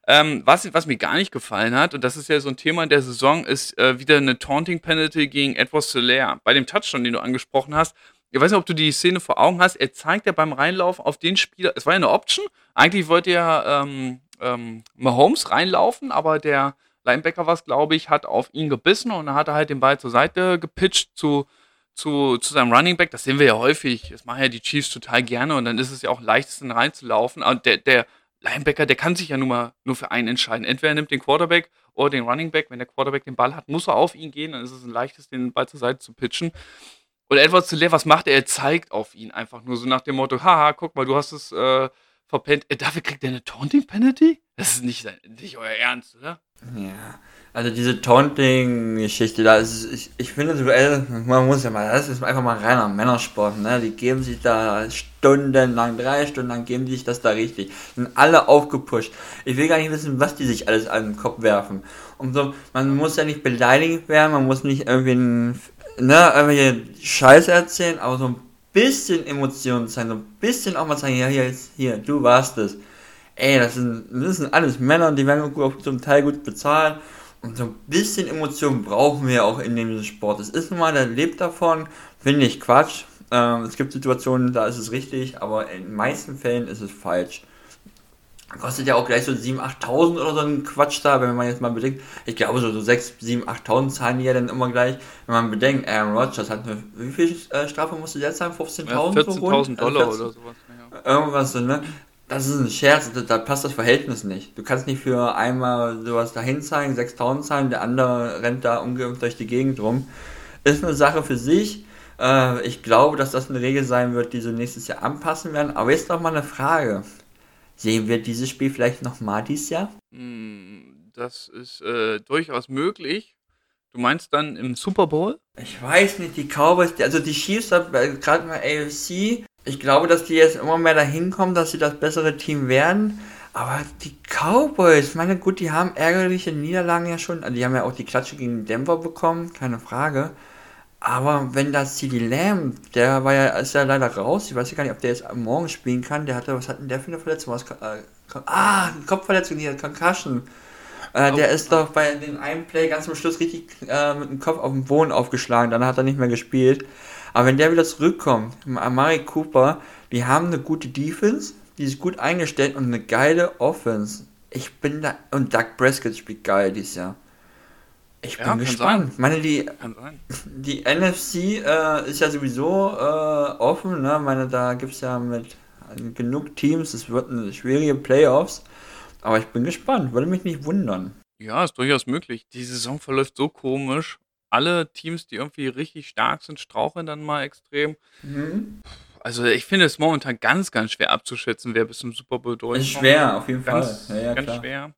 Ähm, was, was mir gar nicht gefallen hat, und das ist ja so ein Thema in der Saison, ist äh, wieder eine Taunting Penalty gegen Edward Soler. Bei dem Touchdown, den du angesprochen hast. Ich weiß nicht, ob du die Szene vor Augen hast. Er zeigt ja beim Reinlaufen auf den Spieler. Es war ja eine Option. Eigentlich wollte ja ähm, ähm, Mahomes reinlaufen, aber der Linebacker was, glaube ich, hat auf ihn gebissen und dann hat er halt den Ball zur Seite gepitcht zu, zu, zu seinem Running Back. Das sehen wir ja häufig. Das machen ja die Chiefs total gerne und dann ist es ja auch leichtesten reinzulaufen. Aber der, der Linebacker, der kann sich ja nur mal nur für einen entscheiden. Entweder er nimmt den Quarterback oder den Running Back. Wenn der Quarterback den Ball hat, muss er auf ihn gehen, dann ist es ein leichtes, den Ball zur Seite zu pitchen. Und Edward Ziller, was macht er? Er zeigt auf ihn einfach nur so nach dem Motto, haha, guck mal, du hast es äh, verpennt. Äh, dafür kriegt er eine Taunting Penalty? Das ist nicht, nicht euer Ernst, oder? Ja, also diese Taunting-Geschichte, da ist, ich, ich finde Duell, man muss ja mal, das ist einfach mal reiner Männersport, ne? Die geben sich da stundenlang, drei Stunden lang geben die sich das da richtig. Sind alle aufgepusht. Ich will gar nicht wissen, was die sich alles an den Kopf werfen. Und so, man muss ja nicht beleidigt werden, man muss nicht irgendwie, ne, irgendwelche Scheiße erzählen, aber so ein bisschen Emotionen zeigen, so ein bisschen auch mal zeigen, ja, hier, hier, du warst es. Ey, das sind, das sind alles Männer, die werden zum Teil gut bezahlt. Und so ein bisschen Emotion brauchen wir auch in dem Sport. Es ist nun mal, der lebt davon, finde ich Quatsch. Ähm, es gibt Situationen, da ist es richtig, aber in den meisten Fällen ist es falsch. Kostet ja auch gleich so 7.000, 8.000 oder so ein Quatsch da, wenn man jetzt mal bedenkt. Ich glaube, so, so 6, 7, 8.000 zahlen die ja dann immer gleich. Wenn man bedenkt, Aaron Rodgers hat eine, wie viel äh, Strafe musste der zahlen? 15.000? Ja, 14.000 Dollar also 14, oder sowas. Ja. Irgendwas so, ne? Das ist ein Scherz, da, da, passt das Verhältnis nicht. Du kannst nicht für einmal sowas dahin zahlen, 6.000 zahlen, der andere rennt da umgehend durch die Gegend rum. Ist eine Sache für sich. Äh, ich glaube, dass das eine Regel sein wird, die so nächstes Jahr anpassen werden. Aber jetzt noch mal eine Frage. Sehen wir dieses Spiel vielleicht nochmal dieses Jahr? Hm, das ist äh, durchaus möglich. Du meinst dann im Super Bowl? Ich weiß nicht, die Cowboys, also die Chiefs, äh, gerade mal AFC, ich glaube, dass die jetzt immer mehr dahin kommen, dass sie das bessere Team werden. Aber die Cowboys, meine gut, die haben ärgerliche Niederlagen ja schon. Also die haben ja auch die Klatsche gegen Denver bekommen, keine Frage. Aber wenn das CD Lamb, der war ja, ist ja leider raus, ich weiß ja gar nicht, ob der jetzt morgen spielen kann, der hatte, was hat denn der für eine Verletzung? Was, äh, ah, Kopfverletzung hier, Concussion. Äh, der ist doch bei dem einen Play ganz am Schluss richtig äh, mit dem Kopf auf den Boden aufgeschlagen, dann hat er nicht mehr gespielt. Aber wenn der wieder zurückkommt, Amari Cooper, die haben eine gute Defense, die ist gut eingestellt und eine geile Offense. Ich bin da, und Doug Prescott spielt geil dieses Jahr. Ich bin ja, gespannt. Ich meine, die, die NFC äh, ist ja sowieso äh, offen. Ne? Ich meine, da gibt es ja mit genug Teams. Es wird eine schwierige Playoffs. Aber ich bin gespannt. Würde mich nicht wundern. Ja, ist durchaus möglich. Die Saison verläuft so komisch. Alle Teams, die irgendwie richtig stark sind, straucheln dann mal extrem. Mhm. Also ich finde es momentan ganz, ganz schwer abzuschätzen, wer bis zum Super Bowl durchkommt. Ist schwer, auf jeden ganz, Fall. Ja, ja, ganz klar. schwer.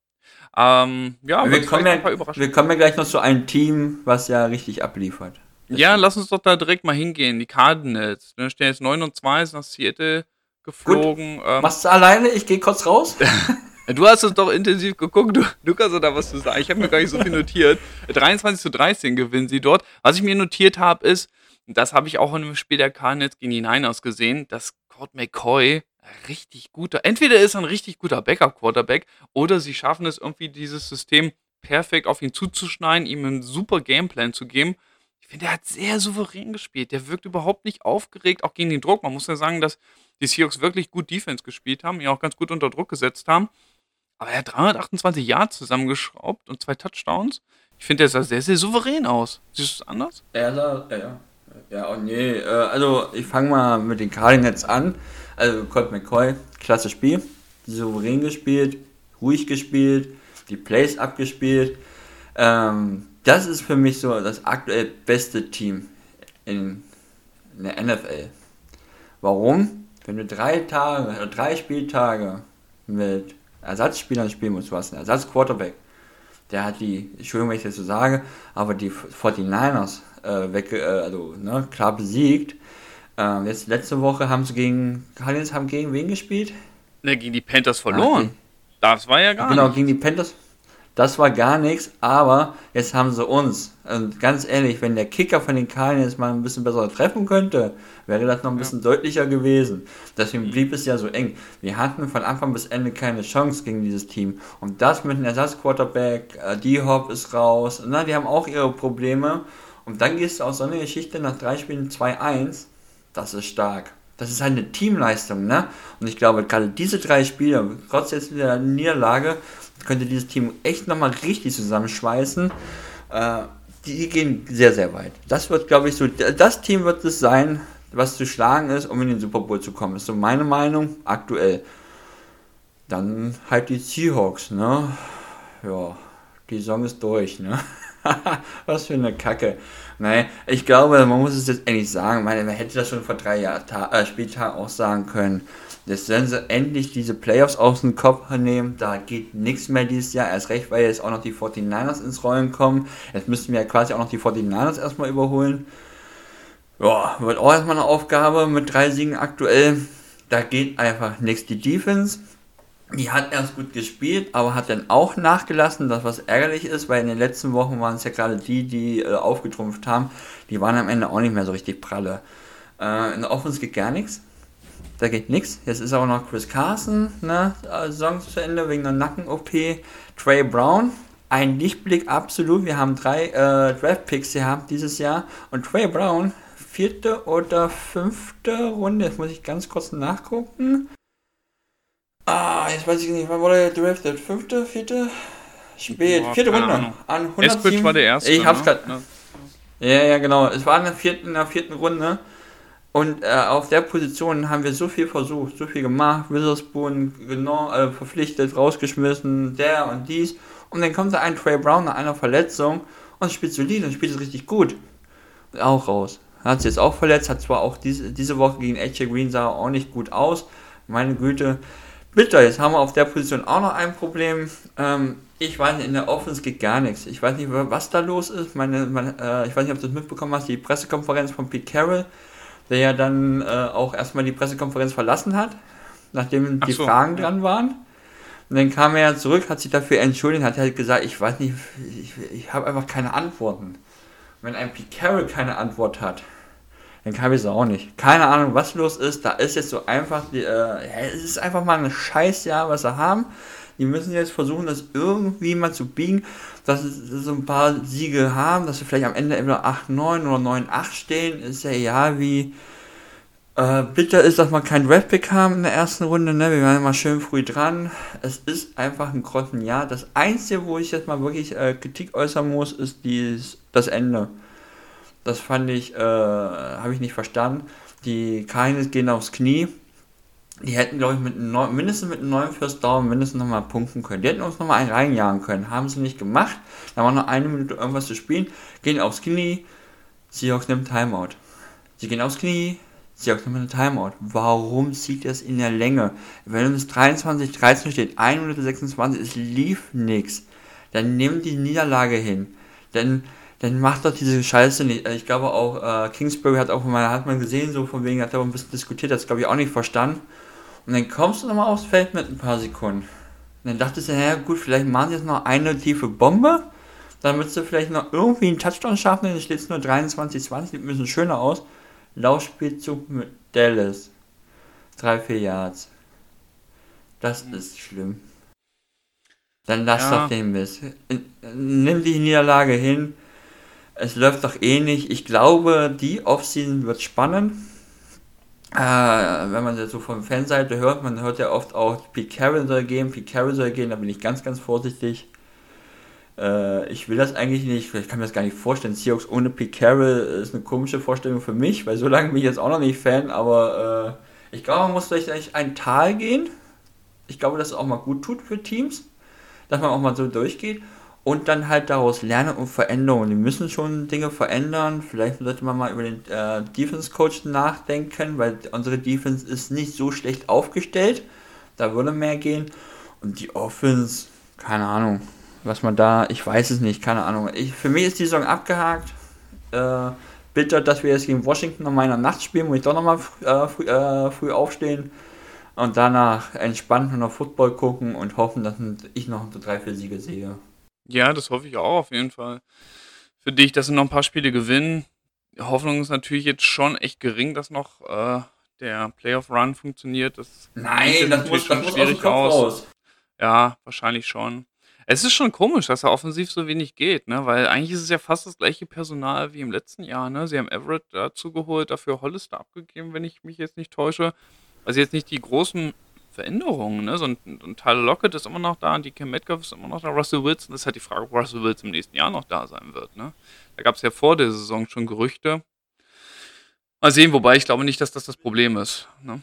Ähm, ja, wir kommen ja, wir kommen ja gleich noch zu einem Team, was ja richtig abliefert. ja, lass uns doch da direkt mal hingehen. Die Cardinals. Wir stehen jetzt 9 und 2, sind nach Seattle geflogen. Ähm, Machst du alleine? Ich gehe kurz raus. du hast es doch intensiv geguckt. Du, du kannst doch da was zu sagen. Ich habe mir gar nicht so viel notiert. 23 zu 13 gewinnen sie dort. Was ich mir notiert habe, ist, das habe ich auch in dem Spiel der Cardinals gegen die Niners gesehen, dass Court McCoy richtig guter, entweder ist er ein richtig guter Backup-Quarterback oder sie schaffen es irgendwie, dieses System perfekt auf ihn zuzuschneiden, ihm einen super Gameplan zu geben. Ich finde, er hat sehr souverän gespielt. Der wirkt überhaupt nicht aufgeregt, auch gegen den Druck. Man muss ja sagen, dass die Seahawks wirklich gut Defense gespielt haben, ihn auch ganz gut unter Druck gesetzt haben. Aber er hat 328 Yards zusammengeschraubt und zwei Touchdowns. Ich finde, der sah sehr, sehr souverän aus. Siehst du es anders? Ja, ja. Ja, oh nee. Äh, also, ich fange mal mit den Cardinals an. Also Colt McCoy, klasse Spiel, souverän gespielt, ruhig gespielt, die Plays abgespielt. Ähm, das ist für mich so das aktuell beste Team in, in der NFL. Warum? Wenn du drei Tage oder drei Spieltage mit Ersatzspielern spielen musst, du hast einen Ersatzquarterback, der hat die, Entschuldigung, wenn ich das so sage, aber die 49ers äh, weg, äh, also ne, klar besiegt ähm, jetzt letzte Woche haben sie gegen Cardinals haben gegen wen gespielt? Ne, gegen die Panthers verloren. Ach, das war ja gar genau, nichts. Genau, gegen die Panthers. Das war gar nichts, aber jetzt haben sie uns. Und ganz ehrlich, wenn der Kicker von den Cardinals mal ein bisschen besser treffen könnte, wäre das noch ein bisschen ja. deutlicher gewesen. Deswegen mhm. blieb es ja so eng. Wir hatten von Anfang bis Ende keine Chance gegen dieses Team. Und das mit einem Ersatzquarterback, äh, D-Hop ist raus, na, die haben auch ihre Probleme. Und dann gehst du aus so einer Geschichte nach drei Spielen 2-1 das ist stark. Das ist halt eine Teamleistung, ne? Und ich glaube, gerade diese drei Spiele, trotz jetzt der Niederlage, könnte dieses Team echt nochmal richtig zusammenschweißen. Äh, die gehen sehr, sehr weit. Das wird, glaube ich, so, das Team wird es sein, was zu schlagen ist, um in den Super Bowl zu kommen. Das ist so meine Meinung aktuell. Dann halt die Seahawks, ne? Ja, die Saison ist durch, ne? Was für eine Kacke. Nein, ich glaube, man muss es jetzt endlich sagen. Man, hätte das schon vor drei Jahr, äh, Spieltagen auch sagen können. Jetzt sollen sie endlich diese Playoffs aus dem Kopf nehmen. Da geht nichts mehr dieses Jahr. Erst recht, weil jetzt auch noch die 49ers ins Rollen kommen. Jetzt müssten wir ja quasi auch noch die 49ers erstmal überholen. Ja, wird auch erstmal eine Aufgabe mit drei Siegen aktuell. Da geht einfach nichts. Die Defense die hat erst gut gespielt, aber hat dann auch nachgelassen, das was ärgerlich ist, weil in den letzten Wochen waren es ja gerade die, die äh, aufgetrumpft haben, die waren am Ende auch nicht mehr so richtig pralle. Äh, in der Offense geht gar nichts. Da geht nichts. Jetzt ist auch noch Chris Carson, ne, Saison zu Ende wegen der Nacken-OP. Trey Brown, ein Lichtblick absolut. Wir haben drei äh, Draft-Picks gehabt dieses Jahr und Trey Brown vierte oder fünfte Runde. Jetzt muss ich ganz kurz nachgucken. Ah, jetzt weiß ich nicht, wann wurde er drafted? Fünfte, vierte? Spät, Boah, vierte Runde. Ahnung. An Eskridge 107. war der erste. Ich hab's ne? grad. Ja. Ja, ja, genau. Es war in der vierten, in der vierten Runde. Und äh, auf der Position haben wir so viel versucht, so viel gemacht. Witherspoon genau, äh, verpflichtet, rausgeschmissen, der und dies. Und dann kommt da ein Trey Brown nach einer Verletzung und spielt solide und spielt es richtig gut. Auch raus. Hat sich jetzt auch verletzt, hat zwar auch diese, diese Woche gegen AJ Green sah auch nicht gut aus. Meine Güte. Bitter, jetzt haben wir auf der Position auch noch ein Problem. Ähm, ich weiß nicht, in der Offense geht gar nichts. Ich weiß nicht, was da los ist. Meine, meine, äh, ich weiß nicht, ob du das mitbekommen hast, die Pressekonferenz von Pete Carroll, der ja dann äh, auch erstmal die Pressekonferenz verlassen hat, nachdem Ach die so, Fragen ja. dran waren. Und dann kam er zurück, hat sich dafür entschuldigt, hat halt gesagt, ich weiß nicht, ich, ich habe einfach keine Antworten. Wenn ein Pete Carroll keine Antwort hat, dann kann ich es auch nicht. Keine Ahnung, was los ist. Da ist jetzt so einfach, die, äh, es ist einfach mal ein Scheißjahr, was sie haben. Die müssen jetzt versuchen, das irgendwie mal zu biegen, dass sie so ein paar Siege haben, dass sie vielleicht am Ende entweder 8-9 oder 9-8 stehen. Ist ja egal, wie äh, bitter ist, dass wir keinen Draftpick haben in der ersten Runde. Ne? Wir waren immer schön früh dran. Es ist einfach ein Grottenjahr. Das Einzige, wo ich jetzt mal wirklich äh, Kritik äußern muss, ist dies, das Ende. Das fand ich, äh, habe ich nicht verstanden. Die Cardinals gehen aufs Knie. Die hätten, glaube ich, mit neun, mindestens mit einem neuen First Down mindestens nochmal punkten können. Die hätten uns nochmal einen reinjagen können. Haben sie nicht gemacht. Da war noch eine Minute irgendwas zu spielen. Gehen aufs Knie. Seahawks nimmt Timeout. Sie gehen aufs Knie. Seahawks nimmt eine Timeout. Warum zieht das in der Länge? Wenn es 23, 13 steht, 1 Minute 26, es lief nichts. Dann nehmt die Niederlage hin. Dann dann macht doch diese Scheiße nicht. Ich glaube auch, äh, Kingsbury hat auch mal, hat man gesehen, so von wegen, hat er ein bisschen diskutiert, hat es glaube ich auch nicht verstanden. Und dann kommst du nochmal aufs Feld mit ein paar Sekunden. Und dann dachtest du, naja gut, vielleicht machen sie jetzt noch eine tiefe Bombe, damit sie vielleicht noch irgendwie einen Touchdown schaffen, dann steht es nur 23, 20, sieht ein bisschen schöner aus. Laufspielzug mit Dallas. 3-4 Yards. Das ist schlimm. Dann lass Ja. doch den Mist. Nimm die Niederlage hin. Es läuft doch eh nicht. Ich glaube, die Offseason wird spannend. Äh, wenn man das so von Fanseite hört, man hört ja oft auch, Pete Carroll soll gehen, Pete Carroll soll gehen, da bin ich ganz, ganz vorsichtig. Äh, ich will das eigentlich nicht, ich kann mir das gar nicht vorstellen. Seahawks ohne Pete Carroll ist eine komische Vorstellung für mich, weil so lange bin ich jetzt auch noch nicht Fan, aber äh, ich glaube, man muss vielleicht ein Tal gehen. Ich glaube, dass es auch mal gut tut für Teams, dass man auch mal so durchgeht und dann halt daraus lernen und Veränderungen. Die müssen schon Dinge verändern. Vielleicht sollte man mal über den äh, Defense Coach nachdenken, weil unsere Defense ist nicht so schlecht aufgestellt. Da würde mehr gehen. Und die Offense, keine Ahnung, was man da, ich weiß es nicht, keine Ahnung. Ich, für mich ist die Saison abgehakt. Äh, bitter, dass wir jetzt gegen Washington noch mal in der Nacht spielen, wo ich doch noch mal äh, früh, äh, früh aufstehen und danach entspannt nur noch Football gucken und hoffen, dass ich noch drei, vier Siege sehe. Ja, das hoffe ich auch auf jeden Fall. Für dich, dass sie noch ein paar Spiele gewinnen. Die Hoffnung ist natürlich jetzt schon echt gering, dass noch äh, der Playoff-Run funktioniert. Das sieht Nein, das natürlich muss, das schon muss aus dem schwierig Kopf raus. Ja, wahrscheinlich schon. Es ist schon komisch, dass da offensiv so wenig geht, ne? Weil eigentlich ist es ja fast das gleiche Personal wie im letzten Jahr, ne? Sie haben Everett dazu geholt, dafür Hollister abgegeben, wenn ich mich jetzt nicht täusche. Also jetzt nicht die großen Veränderungen, ne? So ein, ein Tyler Lockett ist immer noch da, und die Cam Metcalf ist immer noch da, Russell Wilson, das ist halt die Frage, ob Russell Wilson im nächsten Jahr noch da sein wird, ne? Da gab es ja vor der Saison schon Gerüchte. Mal sehen, wobei ich glaube nicht, dass das das Problem ist, ne?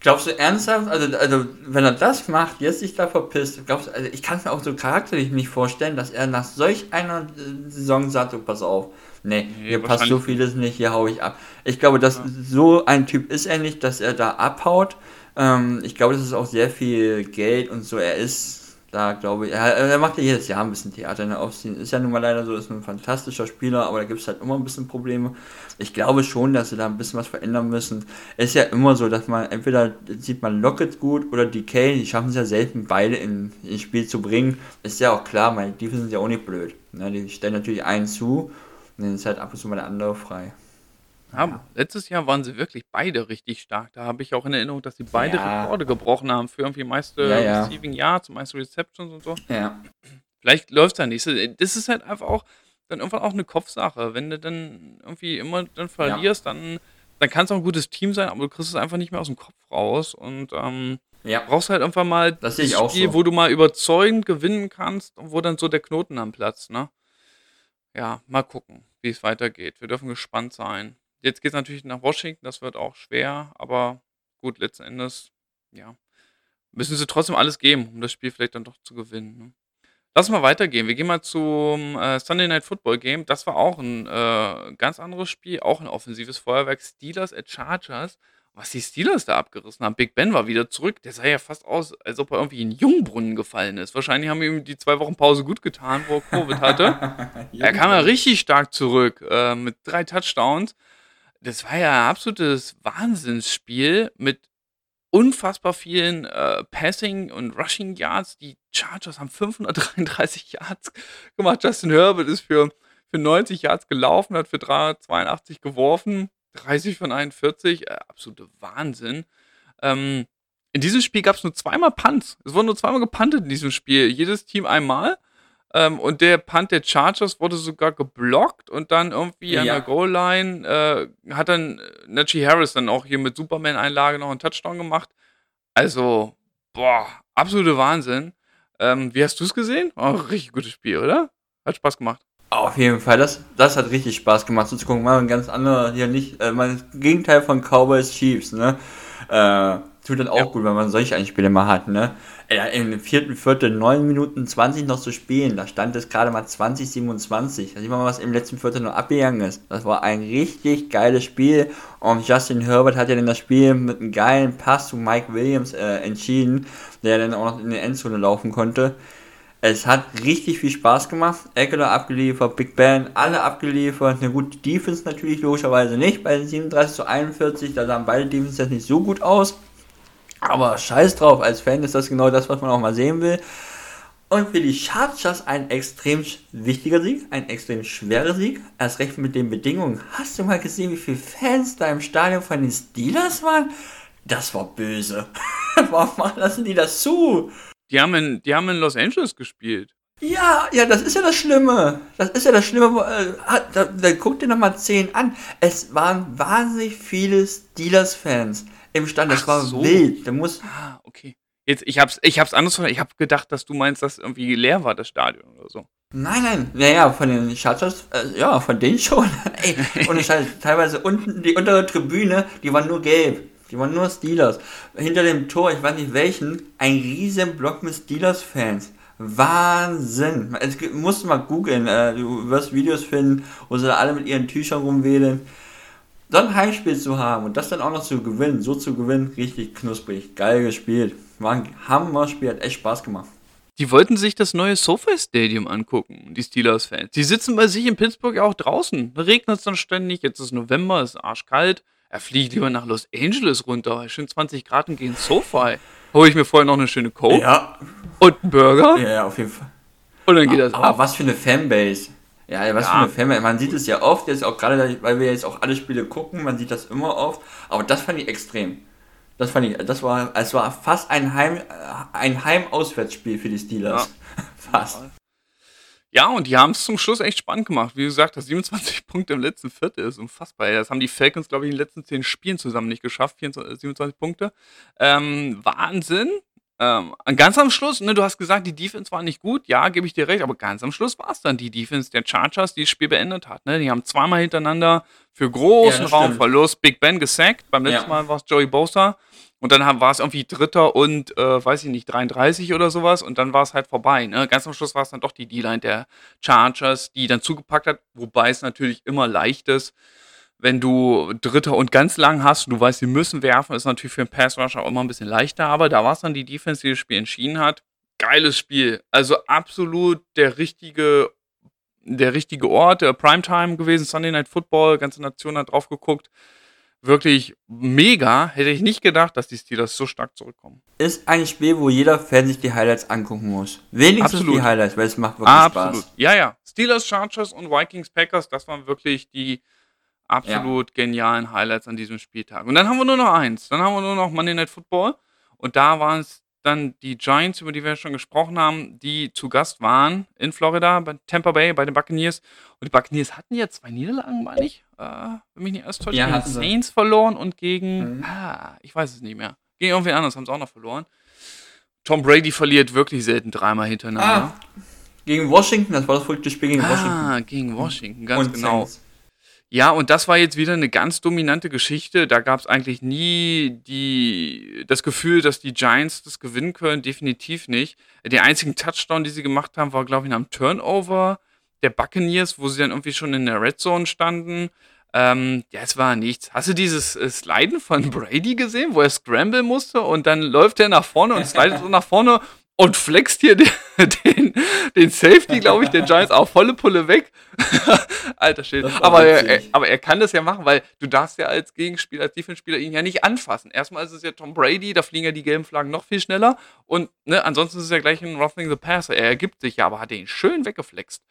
Glaubst du ernsthaft, also, also wenn er das macht, jetzt sich da verpisst, glaubst also ich kann es mir auch so charakterlich nicht vorstellen, dass er nach solch einer äh, Saison sagt, pass auf, nee, Nee, hier passt so vieles nicht, hier hau ich ab. Ich glaube, dass Ja. so ein Typ ist er nicht, dass er da abhaut. Ähm, ich glaube, das ist auch sehr viel Geld und so, er ist da, glaube ich, er, er macht ja jedes Jahr ein bisschen Theater in der Offseason. Ist ja nun mal leider so, ist ein fantastischer Spieler, aber da gibt es halt immer ein bisschen Probleme. Ich glaube schon, dass sie da ein bisschen was verändern müssen. Es ist ja immer so, dass man entweder sieht man Lockett gut oder DK, die schaffen es ja selten beide in, ins Spiel zu bringen. Ist ja auch klar, weil die sind ja auch nicht blöd. Ne? Die stellen natürlich einen zu und dann ist halt ab und zu mal der andere frei. Ja, letztes Jahr waren sie wirklich beide richtig stark. Da habe ich auch in Erinnerung, dass sie beide Ja. Rekorde gebrochen haben für irgendwie meiste Ja, ja. Receiving Yards, meiste Receptions und so. Ja. Vielleicht läuft es ja nicht. Das ist halt einfach auch, dann irgendwann auch eine Kopfsache. Wenn du dann irgendwie immer dann verlierst, ja. dann, dann kann es auch ein gutes Team sein, aber du kriegst es einfach nicht mehr aus dem Kopf raus. Und ähm, ja. brauchst halt einfach mal das, das Spiel, so. wo du mal überzeugend gewinnen kannst und wo dann so der Knoten am Platz, ne? Ja, mal gucken, wie es weitergeht. Wir dürfen gespannt sein. Jetzt geht es natürlich nach Washington, das wird auch schwer, aber gut, letzten Endes, ja, müssen sie trotzdem alles geben, um das Spiel vielleicht dann doch zu gewinnen. Ne? Lass mal weitergehen. Wir gehen mal zum äh, Sunday Night Football Game. Das war auch ein äh, ganz anderes Spiel, auch ein offensives Feuerwerk. Steelers at Chargers. Was die Steelers da abgerissen haben. Big Ben war wieder zurück. Der sah ja fast aus, als ob er irgendwie in Jungbrunnen gefallen ist. Wahrscheinlich haben ihm die zwei Wochen Pause gut getan, wo er Covid hatte. er kam ja richtig stark zurück äh, mit drei Touchdowns. Das war ja ein absolutes Wahnsinnsspiel mit unfassbar vielen äh, Passing und Rushing Yards. Die Chargers haben 533 Yards gemacht. Justin Herbert ist für, für 90 Yards gelaufen, hat für 382 geworfen. 30 von 41, äh, absolute Wahnsinn. Ähm, in diesem Spiel gab es nur zweimal Punts. Es wurden nur zweimal gepuntet in diesem Spiel. Jedes Team einmal. Ähm, und der Punt der Chargers wurde sogar geblockt und dann irgendwie ja. an der Goal-Line äh, hat dann Najee Harris dann auch hier mit Superman-Einlage noch einen Touchdown gemacht. Also, boah, absolute Wahnsinn. Ähm, wie hast du es gesehen? Oh, richtig gutes Spiel, oder? Hat Spaß gemacht. Auf jeden Fall, das, das hat richtig Spaß gemacht, so zu gucken. Mal ein ganz anderer, hier nicht, äh, mal das Gegenteil von Cowboys Chiefs, ne? Äh, tut dann auch ja. gut, wenn man solche Einspiele mal hat, ne? Äh, Im vierten Viertel 9 Minuten 20 noch zu spielen, da stand es gerade mal 20, 27. Da sieht man mal, was im letzten Viertel noch abgegangen ist. Das war ein richtig geiles Spiel und Justin Herbert hat ja dann das Spiel mit einem geilen Pass zu Mike Williams äh, entschieden, der dann auch noch in die Endzone laufen konnte. Es hat richtig viel Spaß gemacht. Eckler abgeliefert, Big Ben, alle abgeliefert. Eine gute Defense natürlich logischerweise nicht. Bei 37 zu 41, da sahen beide Defenses nicht so gut aus. Aber scheiß drauf, als Fan ist das genau das, was man auch mal sehen will. Und für die Chargers ein extrem wichtiger Sieg, ein extrem schwerer Sieg. Erst recht mit den Bedingungen. Hast du mal gesehen, wie viele Fans da im Stadion von den Steelers waren? Das war böse. Warum lassen die das zu? Die haben in, die haben in Los Angeles gespielt. Ja, ja, das ist ja das Schlimme. Das ist ja das Schlimme. Äh, da, da guck dir nochmal 10 an. Es waren wahnsinnig viele Steelers-Fans im Stand. Das Ach war so. wild. Da muss. Ah, okay. Jetzt, ich hab's, ich hab's anders Ich hab gedacht, dass du meinst, dass irgendwie leer war, das Stadion oder so. Nein, nein, naja, von den Chargers, äh, ja, von denen schon. Ey, und es halt teilweise unten, die untere Tribüne, die war nur gelb. Die waren nur Steelers. Hinter dem Tor, ich weiß nicht welchen, ein riesen Block mit Steelers-Fans. Wahnsinn. Es musst mal googeln. Äh, du wirst Videos finden, wo sie da alle mit ihren Tüchern rumwählen. So ein Heimspiel zu haben und das dann auch noch zu gewinnen, so zu gewinnen, richtig knusprig. Geil gespielt. War ein Hammer-Spiel, hat echt Spaß gemacht. Die wollten sich das neue SoFi Stadium angucken, die Steelers-Fans. Die sitzen bei sich in Pittsburgh auch draußen. Da regnet es dann ständig, jetzt ist November, ist arschkalt. Er fliegt lieber nach Los Angeles runter. Schön 20 Grad und gehen SoFi. Hole ich mir vorher noch eine schöne Coke. Ja. Und einen Burger. Ja, ja, auf jeden Fall. Und dann geht das Aber was für eine Fanbase. Ja, was ja. für eine Fanbase. Man sieht es ja oft, jetzt auch gerade, weil wir jetzt auch alle Spiele gucken, man sieht das immer oft. Aber das fand ich extrem. Das fand ich, das war, es war fast ein Heim, ein Heim-Auswärtsspiel für die Steelers. Ja. fast. Ja, und die haben es zum Schluss echt spannend gemacht. Wie gesagt, das 27 Punkte im letzten Viertel ist unfassbar. Das haben die Falcons, glaube ich, in den letzten 10 Spielen zusammen nicht geschafft. 24, 27 Punkte. Ähm, Wahnsinn. Ähm, ganz am Schluss, ne, du hast gesagt, die Defense war nicht gut. Ja, gebe ich dir recht. Aber ganz am Schluss war es dann die Defense der Chargers, die das Spiel beendet hat. Ne? Die haben zweimal hintereinander für großen ja, Raumverlust Big Ben gesackt. Beim letzten ja. Mal war es Joey Bosa. Und dann war es irgendwie Dritter und, äh, weiß ich nicht, 33 oder sowas. Und dann war es halt vorbei. Ne? Ganz am Schluss war es dann doch die D-Line der Chargers, die dann zugepackt hat. Wobei es natürlich immer leicht ist, wenn du Dritter und ganz lang hast, du weißt, sie müssen werfen, ist natürlich für einen Pass-Rusher auch immer ein bisschen leichter. Aber da war es dann die Defense, die das Spiel entschieden hat. Geiles Spiel. Also absolut der richtige der richtige Ort, der Primetime gewesen, Sunday Night Football, ganze Nation hat drauf geguckt wirklich mega. Hätte ich nicht gedacht, dass die Steelers so stark zurückkommen. Ist ein Spiel, wo jeder Fan sich die Highlights angucken muss. Wenigstens Absolut. die Highlights, weil es macht wirklich absolut. Spaß. Ja, ja. Steelers, Chargers und Vikings, Packers, das waren wirklich die absolut ja. genialen Highlights an diesem Spieltag. Und dann haben wir nur noch eins. Dann haben wir nur noch Monday Night Football. Und da waren es dann die Giants, über die wir schon gesprochen haben, die zu Gast waren in Florida, bei Tampa Bay, bei den Buccaneers. Und die Buccaneers hatten ja zwei Niederlagen, meine ich. Äh, wenn mich nicht erst täuscht, Ja, gegen sie. Saints verloren und gegen, Mhm. ah, ich weiß es nicht mehr. Gegen irgendwen anderes haben sie auch noch verloren. Tom Brady verliert wirklich selten dreimal hintereinander. Ah, gegen Washington, das war das verrückte Spiel gegen Washington. Ah, gegen Washington, ganz Und genau. Saints. Ja, und das war jetzt wieder eine ganz dominante Geschichte. Da gab es eigentlich nie die, das Gefühl, dass die Giants das gewinnen können. Definitiv nicht. Der einzigen Touchdown, die sie gemacht haben, war, glaube ich, am Turnover der Buccaneers, wo sie dann irgendwie schon in der Red Zone standen. Ähm, ja, es war nichts. Hast du dieses äh, Sliden von Brady gesehen, wo er scramble musste und dann läuft er nach vorne und slidet so nach vorne und flext hier den, den, den Safety, glaube ich, der Giants auch volle Pulle weg. Alter Schild. Aber er, er, aber er kann das ja machen, weil du darfst ja als Gegenspieler, als Defense-Spieler ihn ja nicht anfassen. Erstmal ist es ja Tom Brady, da fliegen ja die gelben Flaggen noch viel schneller. Und ne, ansonsten ist es ja gleich ein Roughing the Passer. Er ergibt sich ja, aber hat er ihn schön weggeflext.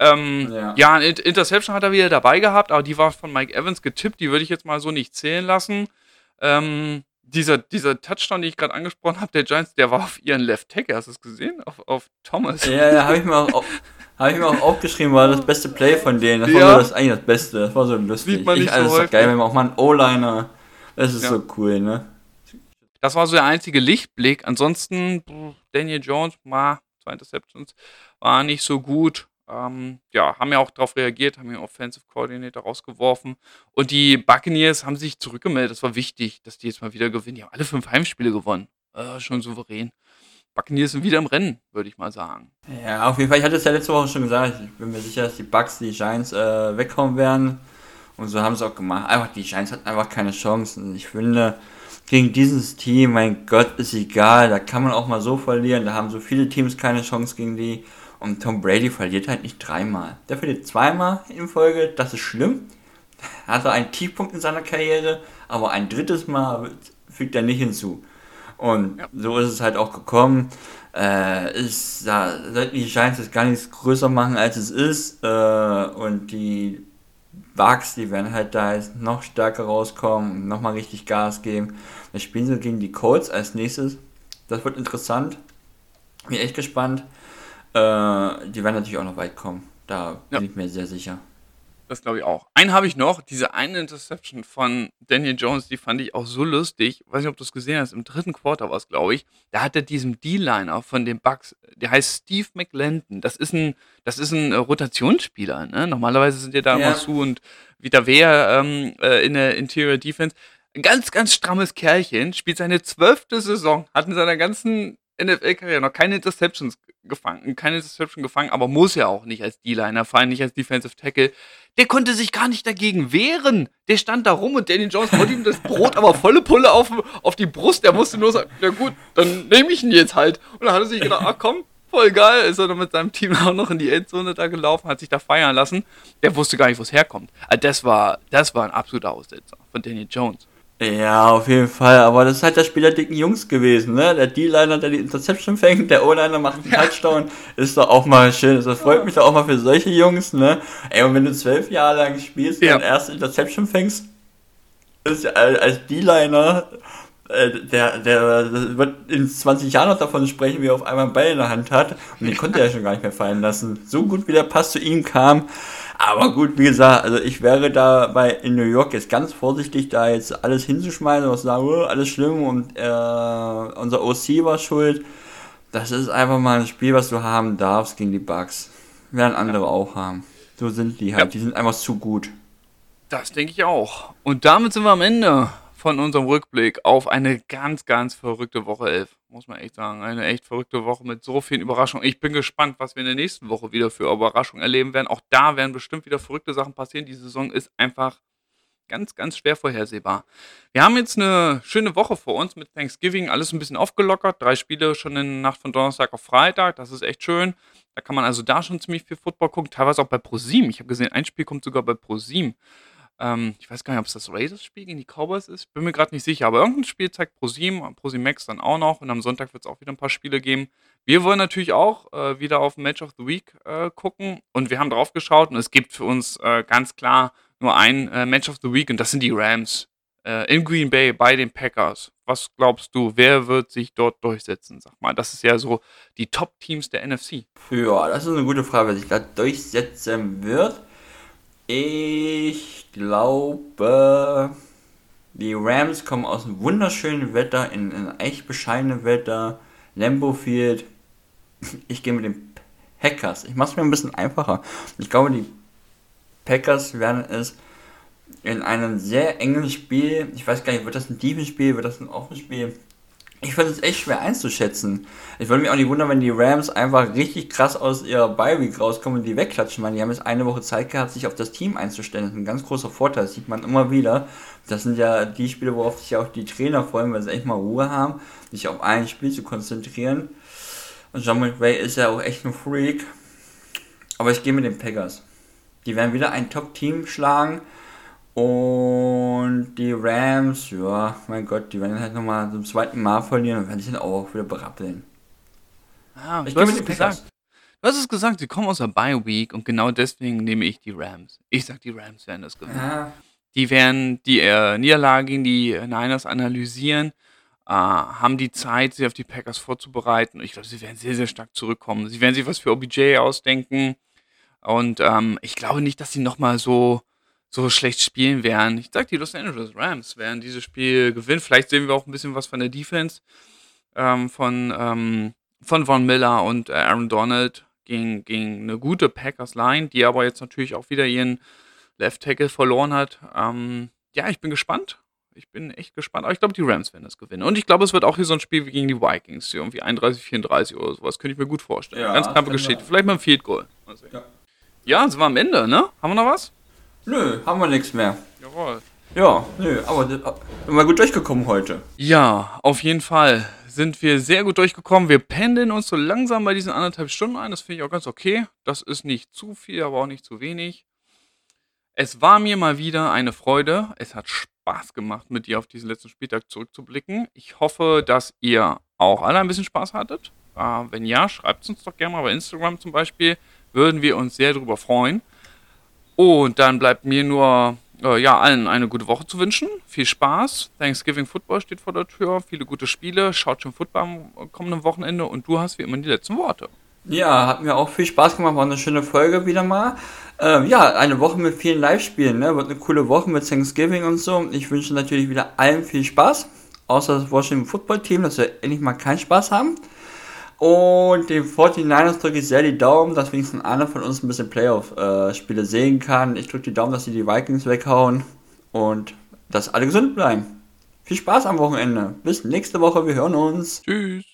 Ähm, ja. Ja. eine Int- Interception hat er wieder dabei gehabt, aber die war von Mike Evans getippt. Die würde ich jetzt mal so nicht zählen lassen. Ähm, dieser, dieser Touchdown, den ich gerade angesprochen habe, der Giants, der war auf ihren Left Tackle. Hast du es gesehen? Auf, auf Thomas. Ja, ja, habe ich mir auch, au- hab ich mir auch aufgeschrieben, war das beste Play von denen. Das war Ja. so das, eigentlich das Beste. Das war so lustig. Sieht man nicht ich, also, so häufig. geil, wenn man auch mal einen O-Liner. Das ist Ja. so cool, ne? Das war so der einzige Lichtblick. Ansonsten, Daniel Jones, ma, zwei Interceptions, war nicht so gut. Ähm, ja, haben ja auch darauf reagiert, haben den Offensive Coordinator rausgeworfen. Und die Buccaneers haben sich zurückgemeldet. Das war wichtig, dass die jetzt mal wieder gewinnen. Die haben alle fünf Heimspiele gewonnen. Äh, schon souverän. Buccaneers sind wieder im Rennen, würde ich mal sagen. Ja, auf jeden Fall. Ich hatte es ja letzte Woche schon gesagt. Ich bin mir sicher, dass die Bucks die Giants äh, wegkommen werden. Und so haben sie auch gemacht. Einfach, die Giants hatten einfach keine Chancen. Ich finde, gegen dieses Team, mein Gott, ist egal. Da kann man auch mal so verlieren. Da haben so viele Teams keine Chance gegen die. Und Tom Brady verliert halt nicht dreimal. Der verliert zweimal in Folge. Das ist schlimm. Er hatte einen Tiefpunkt in seiner Karriere, aber ein drittes Mal fügt er nicht hinzu. Und Ja. so ist es halt auch gekommen. Äh, ist, da sollten die Giants es gar nichts größer machen, als es ist. Äh, und die Bugs, die werden halt da jetzt noch stärker rauskommen und nochmal richtig Gas geben. Dann spielen sie gegen die Colts als nächstes. Das wird interessant. Bin echt gespannt. Äh, die werden natürlich auch noch weit kommen. Da bin Ja. ich mir sehr sicher. Das glaube ich auch. Einen habe ich noch, diese eine Interception von Daniel Jones, die fand ich auch so lustig. Weiß nicht, ob du es gesehen hast, im dritten Quarter war es, glaube ich. Da hat er diesem D-Liner von den Bucks, der heißt Steve McLendon. Das ist ein, das ist ein äh, Rotationsspieler. Ne? Normalerweise sind ja da Ja. immer Sue und Vita Wehr ähm, äh, in der Interior Defense. Ein ganz, ganz strammes Kerlchen, spielt seine zwölfte Saison, hat in seiner ganzen NFL-Karriere noch keine Interceptions gefangen, keine Interception gefangen, aber muss ja auch nicht als D-Liner, vor allem nicht als Defensive Tackle. Der konnte sich gar nicht dagegen wehren. Der stand da rum und Danny Jones wollte ihm das Brot aber volle Pulle auf, auf die Brust. Der musste nur sagen, na gut, dann nehme ich ihn jetzt halt. Und dann hat er sich gedacht, ach komm, voll geil. Ist er dann mit seinem Team auch noch in die Endzone da gelaufen, hat sich da feiern lassen. Der wusste gar nicht, wo es herkommt. Also das war, das war ein absoluter Aussetzer von Danny Jones. Ja, auf jeden Fall. Aber das ist halt das Spiel der dicken Jungs gewesen, ne? Der D-Liner, der die Interception fängt, der O-Liner macht einen Touchdown. Ist doch auch mal schön. Das freut mich doch auch mal für solche Jungs, ne? Ey, und wenn du zwölf Jahre lang spielst und Ja. deine erste Interception fängst, ist ja als als D-Liner, äh, der, der, der wird in 20 Jahren noch davon sprechen, wie er auf einmal einen Ball in der Hand hat. Und den konnte er ja schon gar nicht mehr fallen lassen. So gut wie der Pass zu ihm kam. Aber gut, wie gesagt, also ich wäre da bei in New York jetzt ganz vorsichtig, da jetzt alles hinzuschmeißen und zu sagen, oh, alles schlimm und äh, unser OC war schuld. Das ist einfach mal ein Spiel, was du haben darfst gegen die Bugs. Werden andere auch haben. So sind die halt. Ja. Die sind einfach zu gut. Das denke ich auch. Und damit sind wir am Ende von unserem Rückblick auf eine ganz, ganz verrückte Woche 11. Muss man echt sagen. Eine echt verrückte Woche mit so vielen Überraschungen. Ich bin gespannt, was wir in der nächsten Woche wieder für Überraschungen erleben werden. Auch da werden bestimmt wieder verrückte Sachen passieren. Die Saison ist einfach ganz, ganz schwer vorhersehbar. Wir haben jetzt eine schöne Woche vor uns mit Thanksgiving. Alles ein bisschen aufgelockert. Drei Spiele schon in der Nacht von Donnerstag auf Freitag. Das ist echt schön. Da kann man also da schon ziemlich viel Football gucken. Teilweise auch bei ProSieben. Ich habe gesehen, ein Spiel kommt sogar bei ProSieben. Ähm, ich weiß gar nicht, ob es das Raiders-Spiel gegen die Cowboys ist. Bin mir gerade nicht sicher. Aber irgendein Spiel zeigt ProSieben, ProSieben Max dann auch noch. Und am Sonntag wird es auch wieder ein paar Spiele geben. Wir wollen natürlich auch äh, wieder auf Match of the Week äh, gucken. Und wir haben drauf geschaut. Und es gibt für uns äh, ganz klar nur ein äh, Match of the Week. Und das sind die Rams äh, in Green Bay bei den Packers. Was glaubst du, wer wird sich dort durchsetzen? Sag mal, das ist ja so die Top-Teams der NFC. Ja, das ist eine gute Frage, wer sich da durchsetzen wird. Ich glaube, die Rams kommen aus einem wunderschönen Wetter in, in echt bescheidene Wetter. Lambo Field. Ich gehe mit den Packers. Ich mache es mir ein bisschen einfacher. Ich glaube, die Packers werden es in einem sehr engen Spiel, ich weiß gar nicht, wird das ein tiefes Spiel, wird das ein offenes Spiel? Ich finde es echt schwer einzuschätzen. Ich würde mich auch nicht wundern, wenn die Rams einfach richtig krass aus ihrer Bye-Week rauskommen und die wegklatschen. Weil die haben jetzt eine Woche Zeit gehabt, sich auf das Team einzustellen. Das ist ein ganz großer Vorteil. Das sieht man immer wieder. Das sind ja die Spiele, worauf sich auch die Trainer freuen, weil sie echt mal Ruhe haben, sich auf ein Spiel zu konzentrieren. Und John McVay ist ja auch echt ein Freak. Aber ich gehe mit den Packers. Die werden wieder ein Top-Team schlagen. Und die Rams, ja, mein Gott, die werden halt nochmal zum zweiten Mal verlieren und werden sich dann auch wieder berappeln. Ah, ich du, hast es gesagt. du hast es gesagt, sie kommen aus der Bye Week und genau deswegen nehme ich die Rams. Ich sag, die Rams werden das gewinnen. Ja. Die werden die äh, Niederlage gegen die Niners analysieren, äh, haben die Zeit, sich auf die Packers vorzubereiten. Ich glaube, sie werden sehr, sehr stark zurückkommen. Sie werden sich was für OBJ ausdenken. Und ähm, ich glaube nicht, dass sie nochmal so so schlecht spielen werden. Ich sag, die Los Angeles Rams werden dieses Spiel gewinnen. Vielleicht sehen wir auch ein bisschen was von der Defense ähm, von, ähm, von Von Miller und äh, Aaron Donald gegen, gegen eine gute Packers-Line, die aber jetzt natürlich auch wieder ihren Left Tackle verloren hat. Ähm, ja, ich bin gespannt. Ich bin echt gespannt. Aber ich glaube, die Rams werden das gewinnen. Und ich glaube, es wird auch hier so ein Spiel wie gegen die Vikings. Irgendwie 31, 34 oder sowas. Könnte ich mir gut vorstellen. Ja, Ganz knappe Geschichte. Vielleicht mal ein Field Goal. Ja. ja, sind wir am Ende, ne? Haben wir noch was? Nö, haben wir nichts mehr. Jawohl. Ja, nö, aber sind wir gut durchgekommen heute. Ja, auf jeden Fall sind wir sehr gut durchgekommen. Wir pendeln uns so langsam bei diesen anderthalb Stunden ein. Das finde ich auch ganz okay. Das ist nicht zu viel, aber auch nicht zu wenig. Es war mir mal wieder eine Freude. Es hat Spaß gemacht, mit dir auf diesen letzten Spieltag zurückzublicken. Ich hoffe, dass ihr auch alle ein bisschen Spaß hattet. Äh, wenn ja, schreibt es uns doch gerne mal bei Instagram zum Beispiel. Würden wir uns sehr darüber freuen. Und dann bleibt mir nur, äh, ja, allen eine gute Woche zu wünschen. Viel Spaß. Thanksgiving Football steht vor der Tür. Viele gute Spiele. Schaut schon Football am kommenden Wochenende. Und du hast wie immer die letzten Worte. Ja, hat mir auch viel Spaß gemacht. War eine schöne Folge wieder mal. Ähm, ja, eine Woche mit vielen Live-Spielen. Ne? Wird eine coole Woche mit Thanksgiving und so. Ich wünsche natürlich wieder allen viel Spaß. Außer das Washington Football Team, dass wir endlich mal keinen Spaß haben. Und den 49ers drücke ich sehr die Daumen, dass wenigstens einer von uns ein bisschen Playoff-Spiele sehen kann. Ich drücke die Daumen, dass sie die Vikings weghauen und dass alle gesund bleiben. Viel Spaß am Wochenende. Bis nächste Woche. Wir hören uns. Tschüss.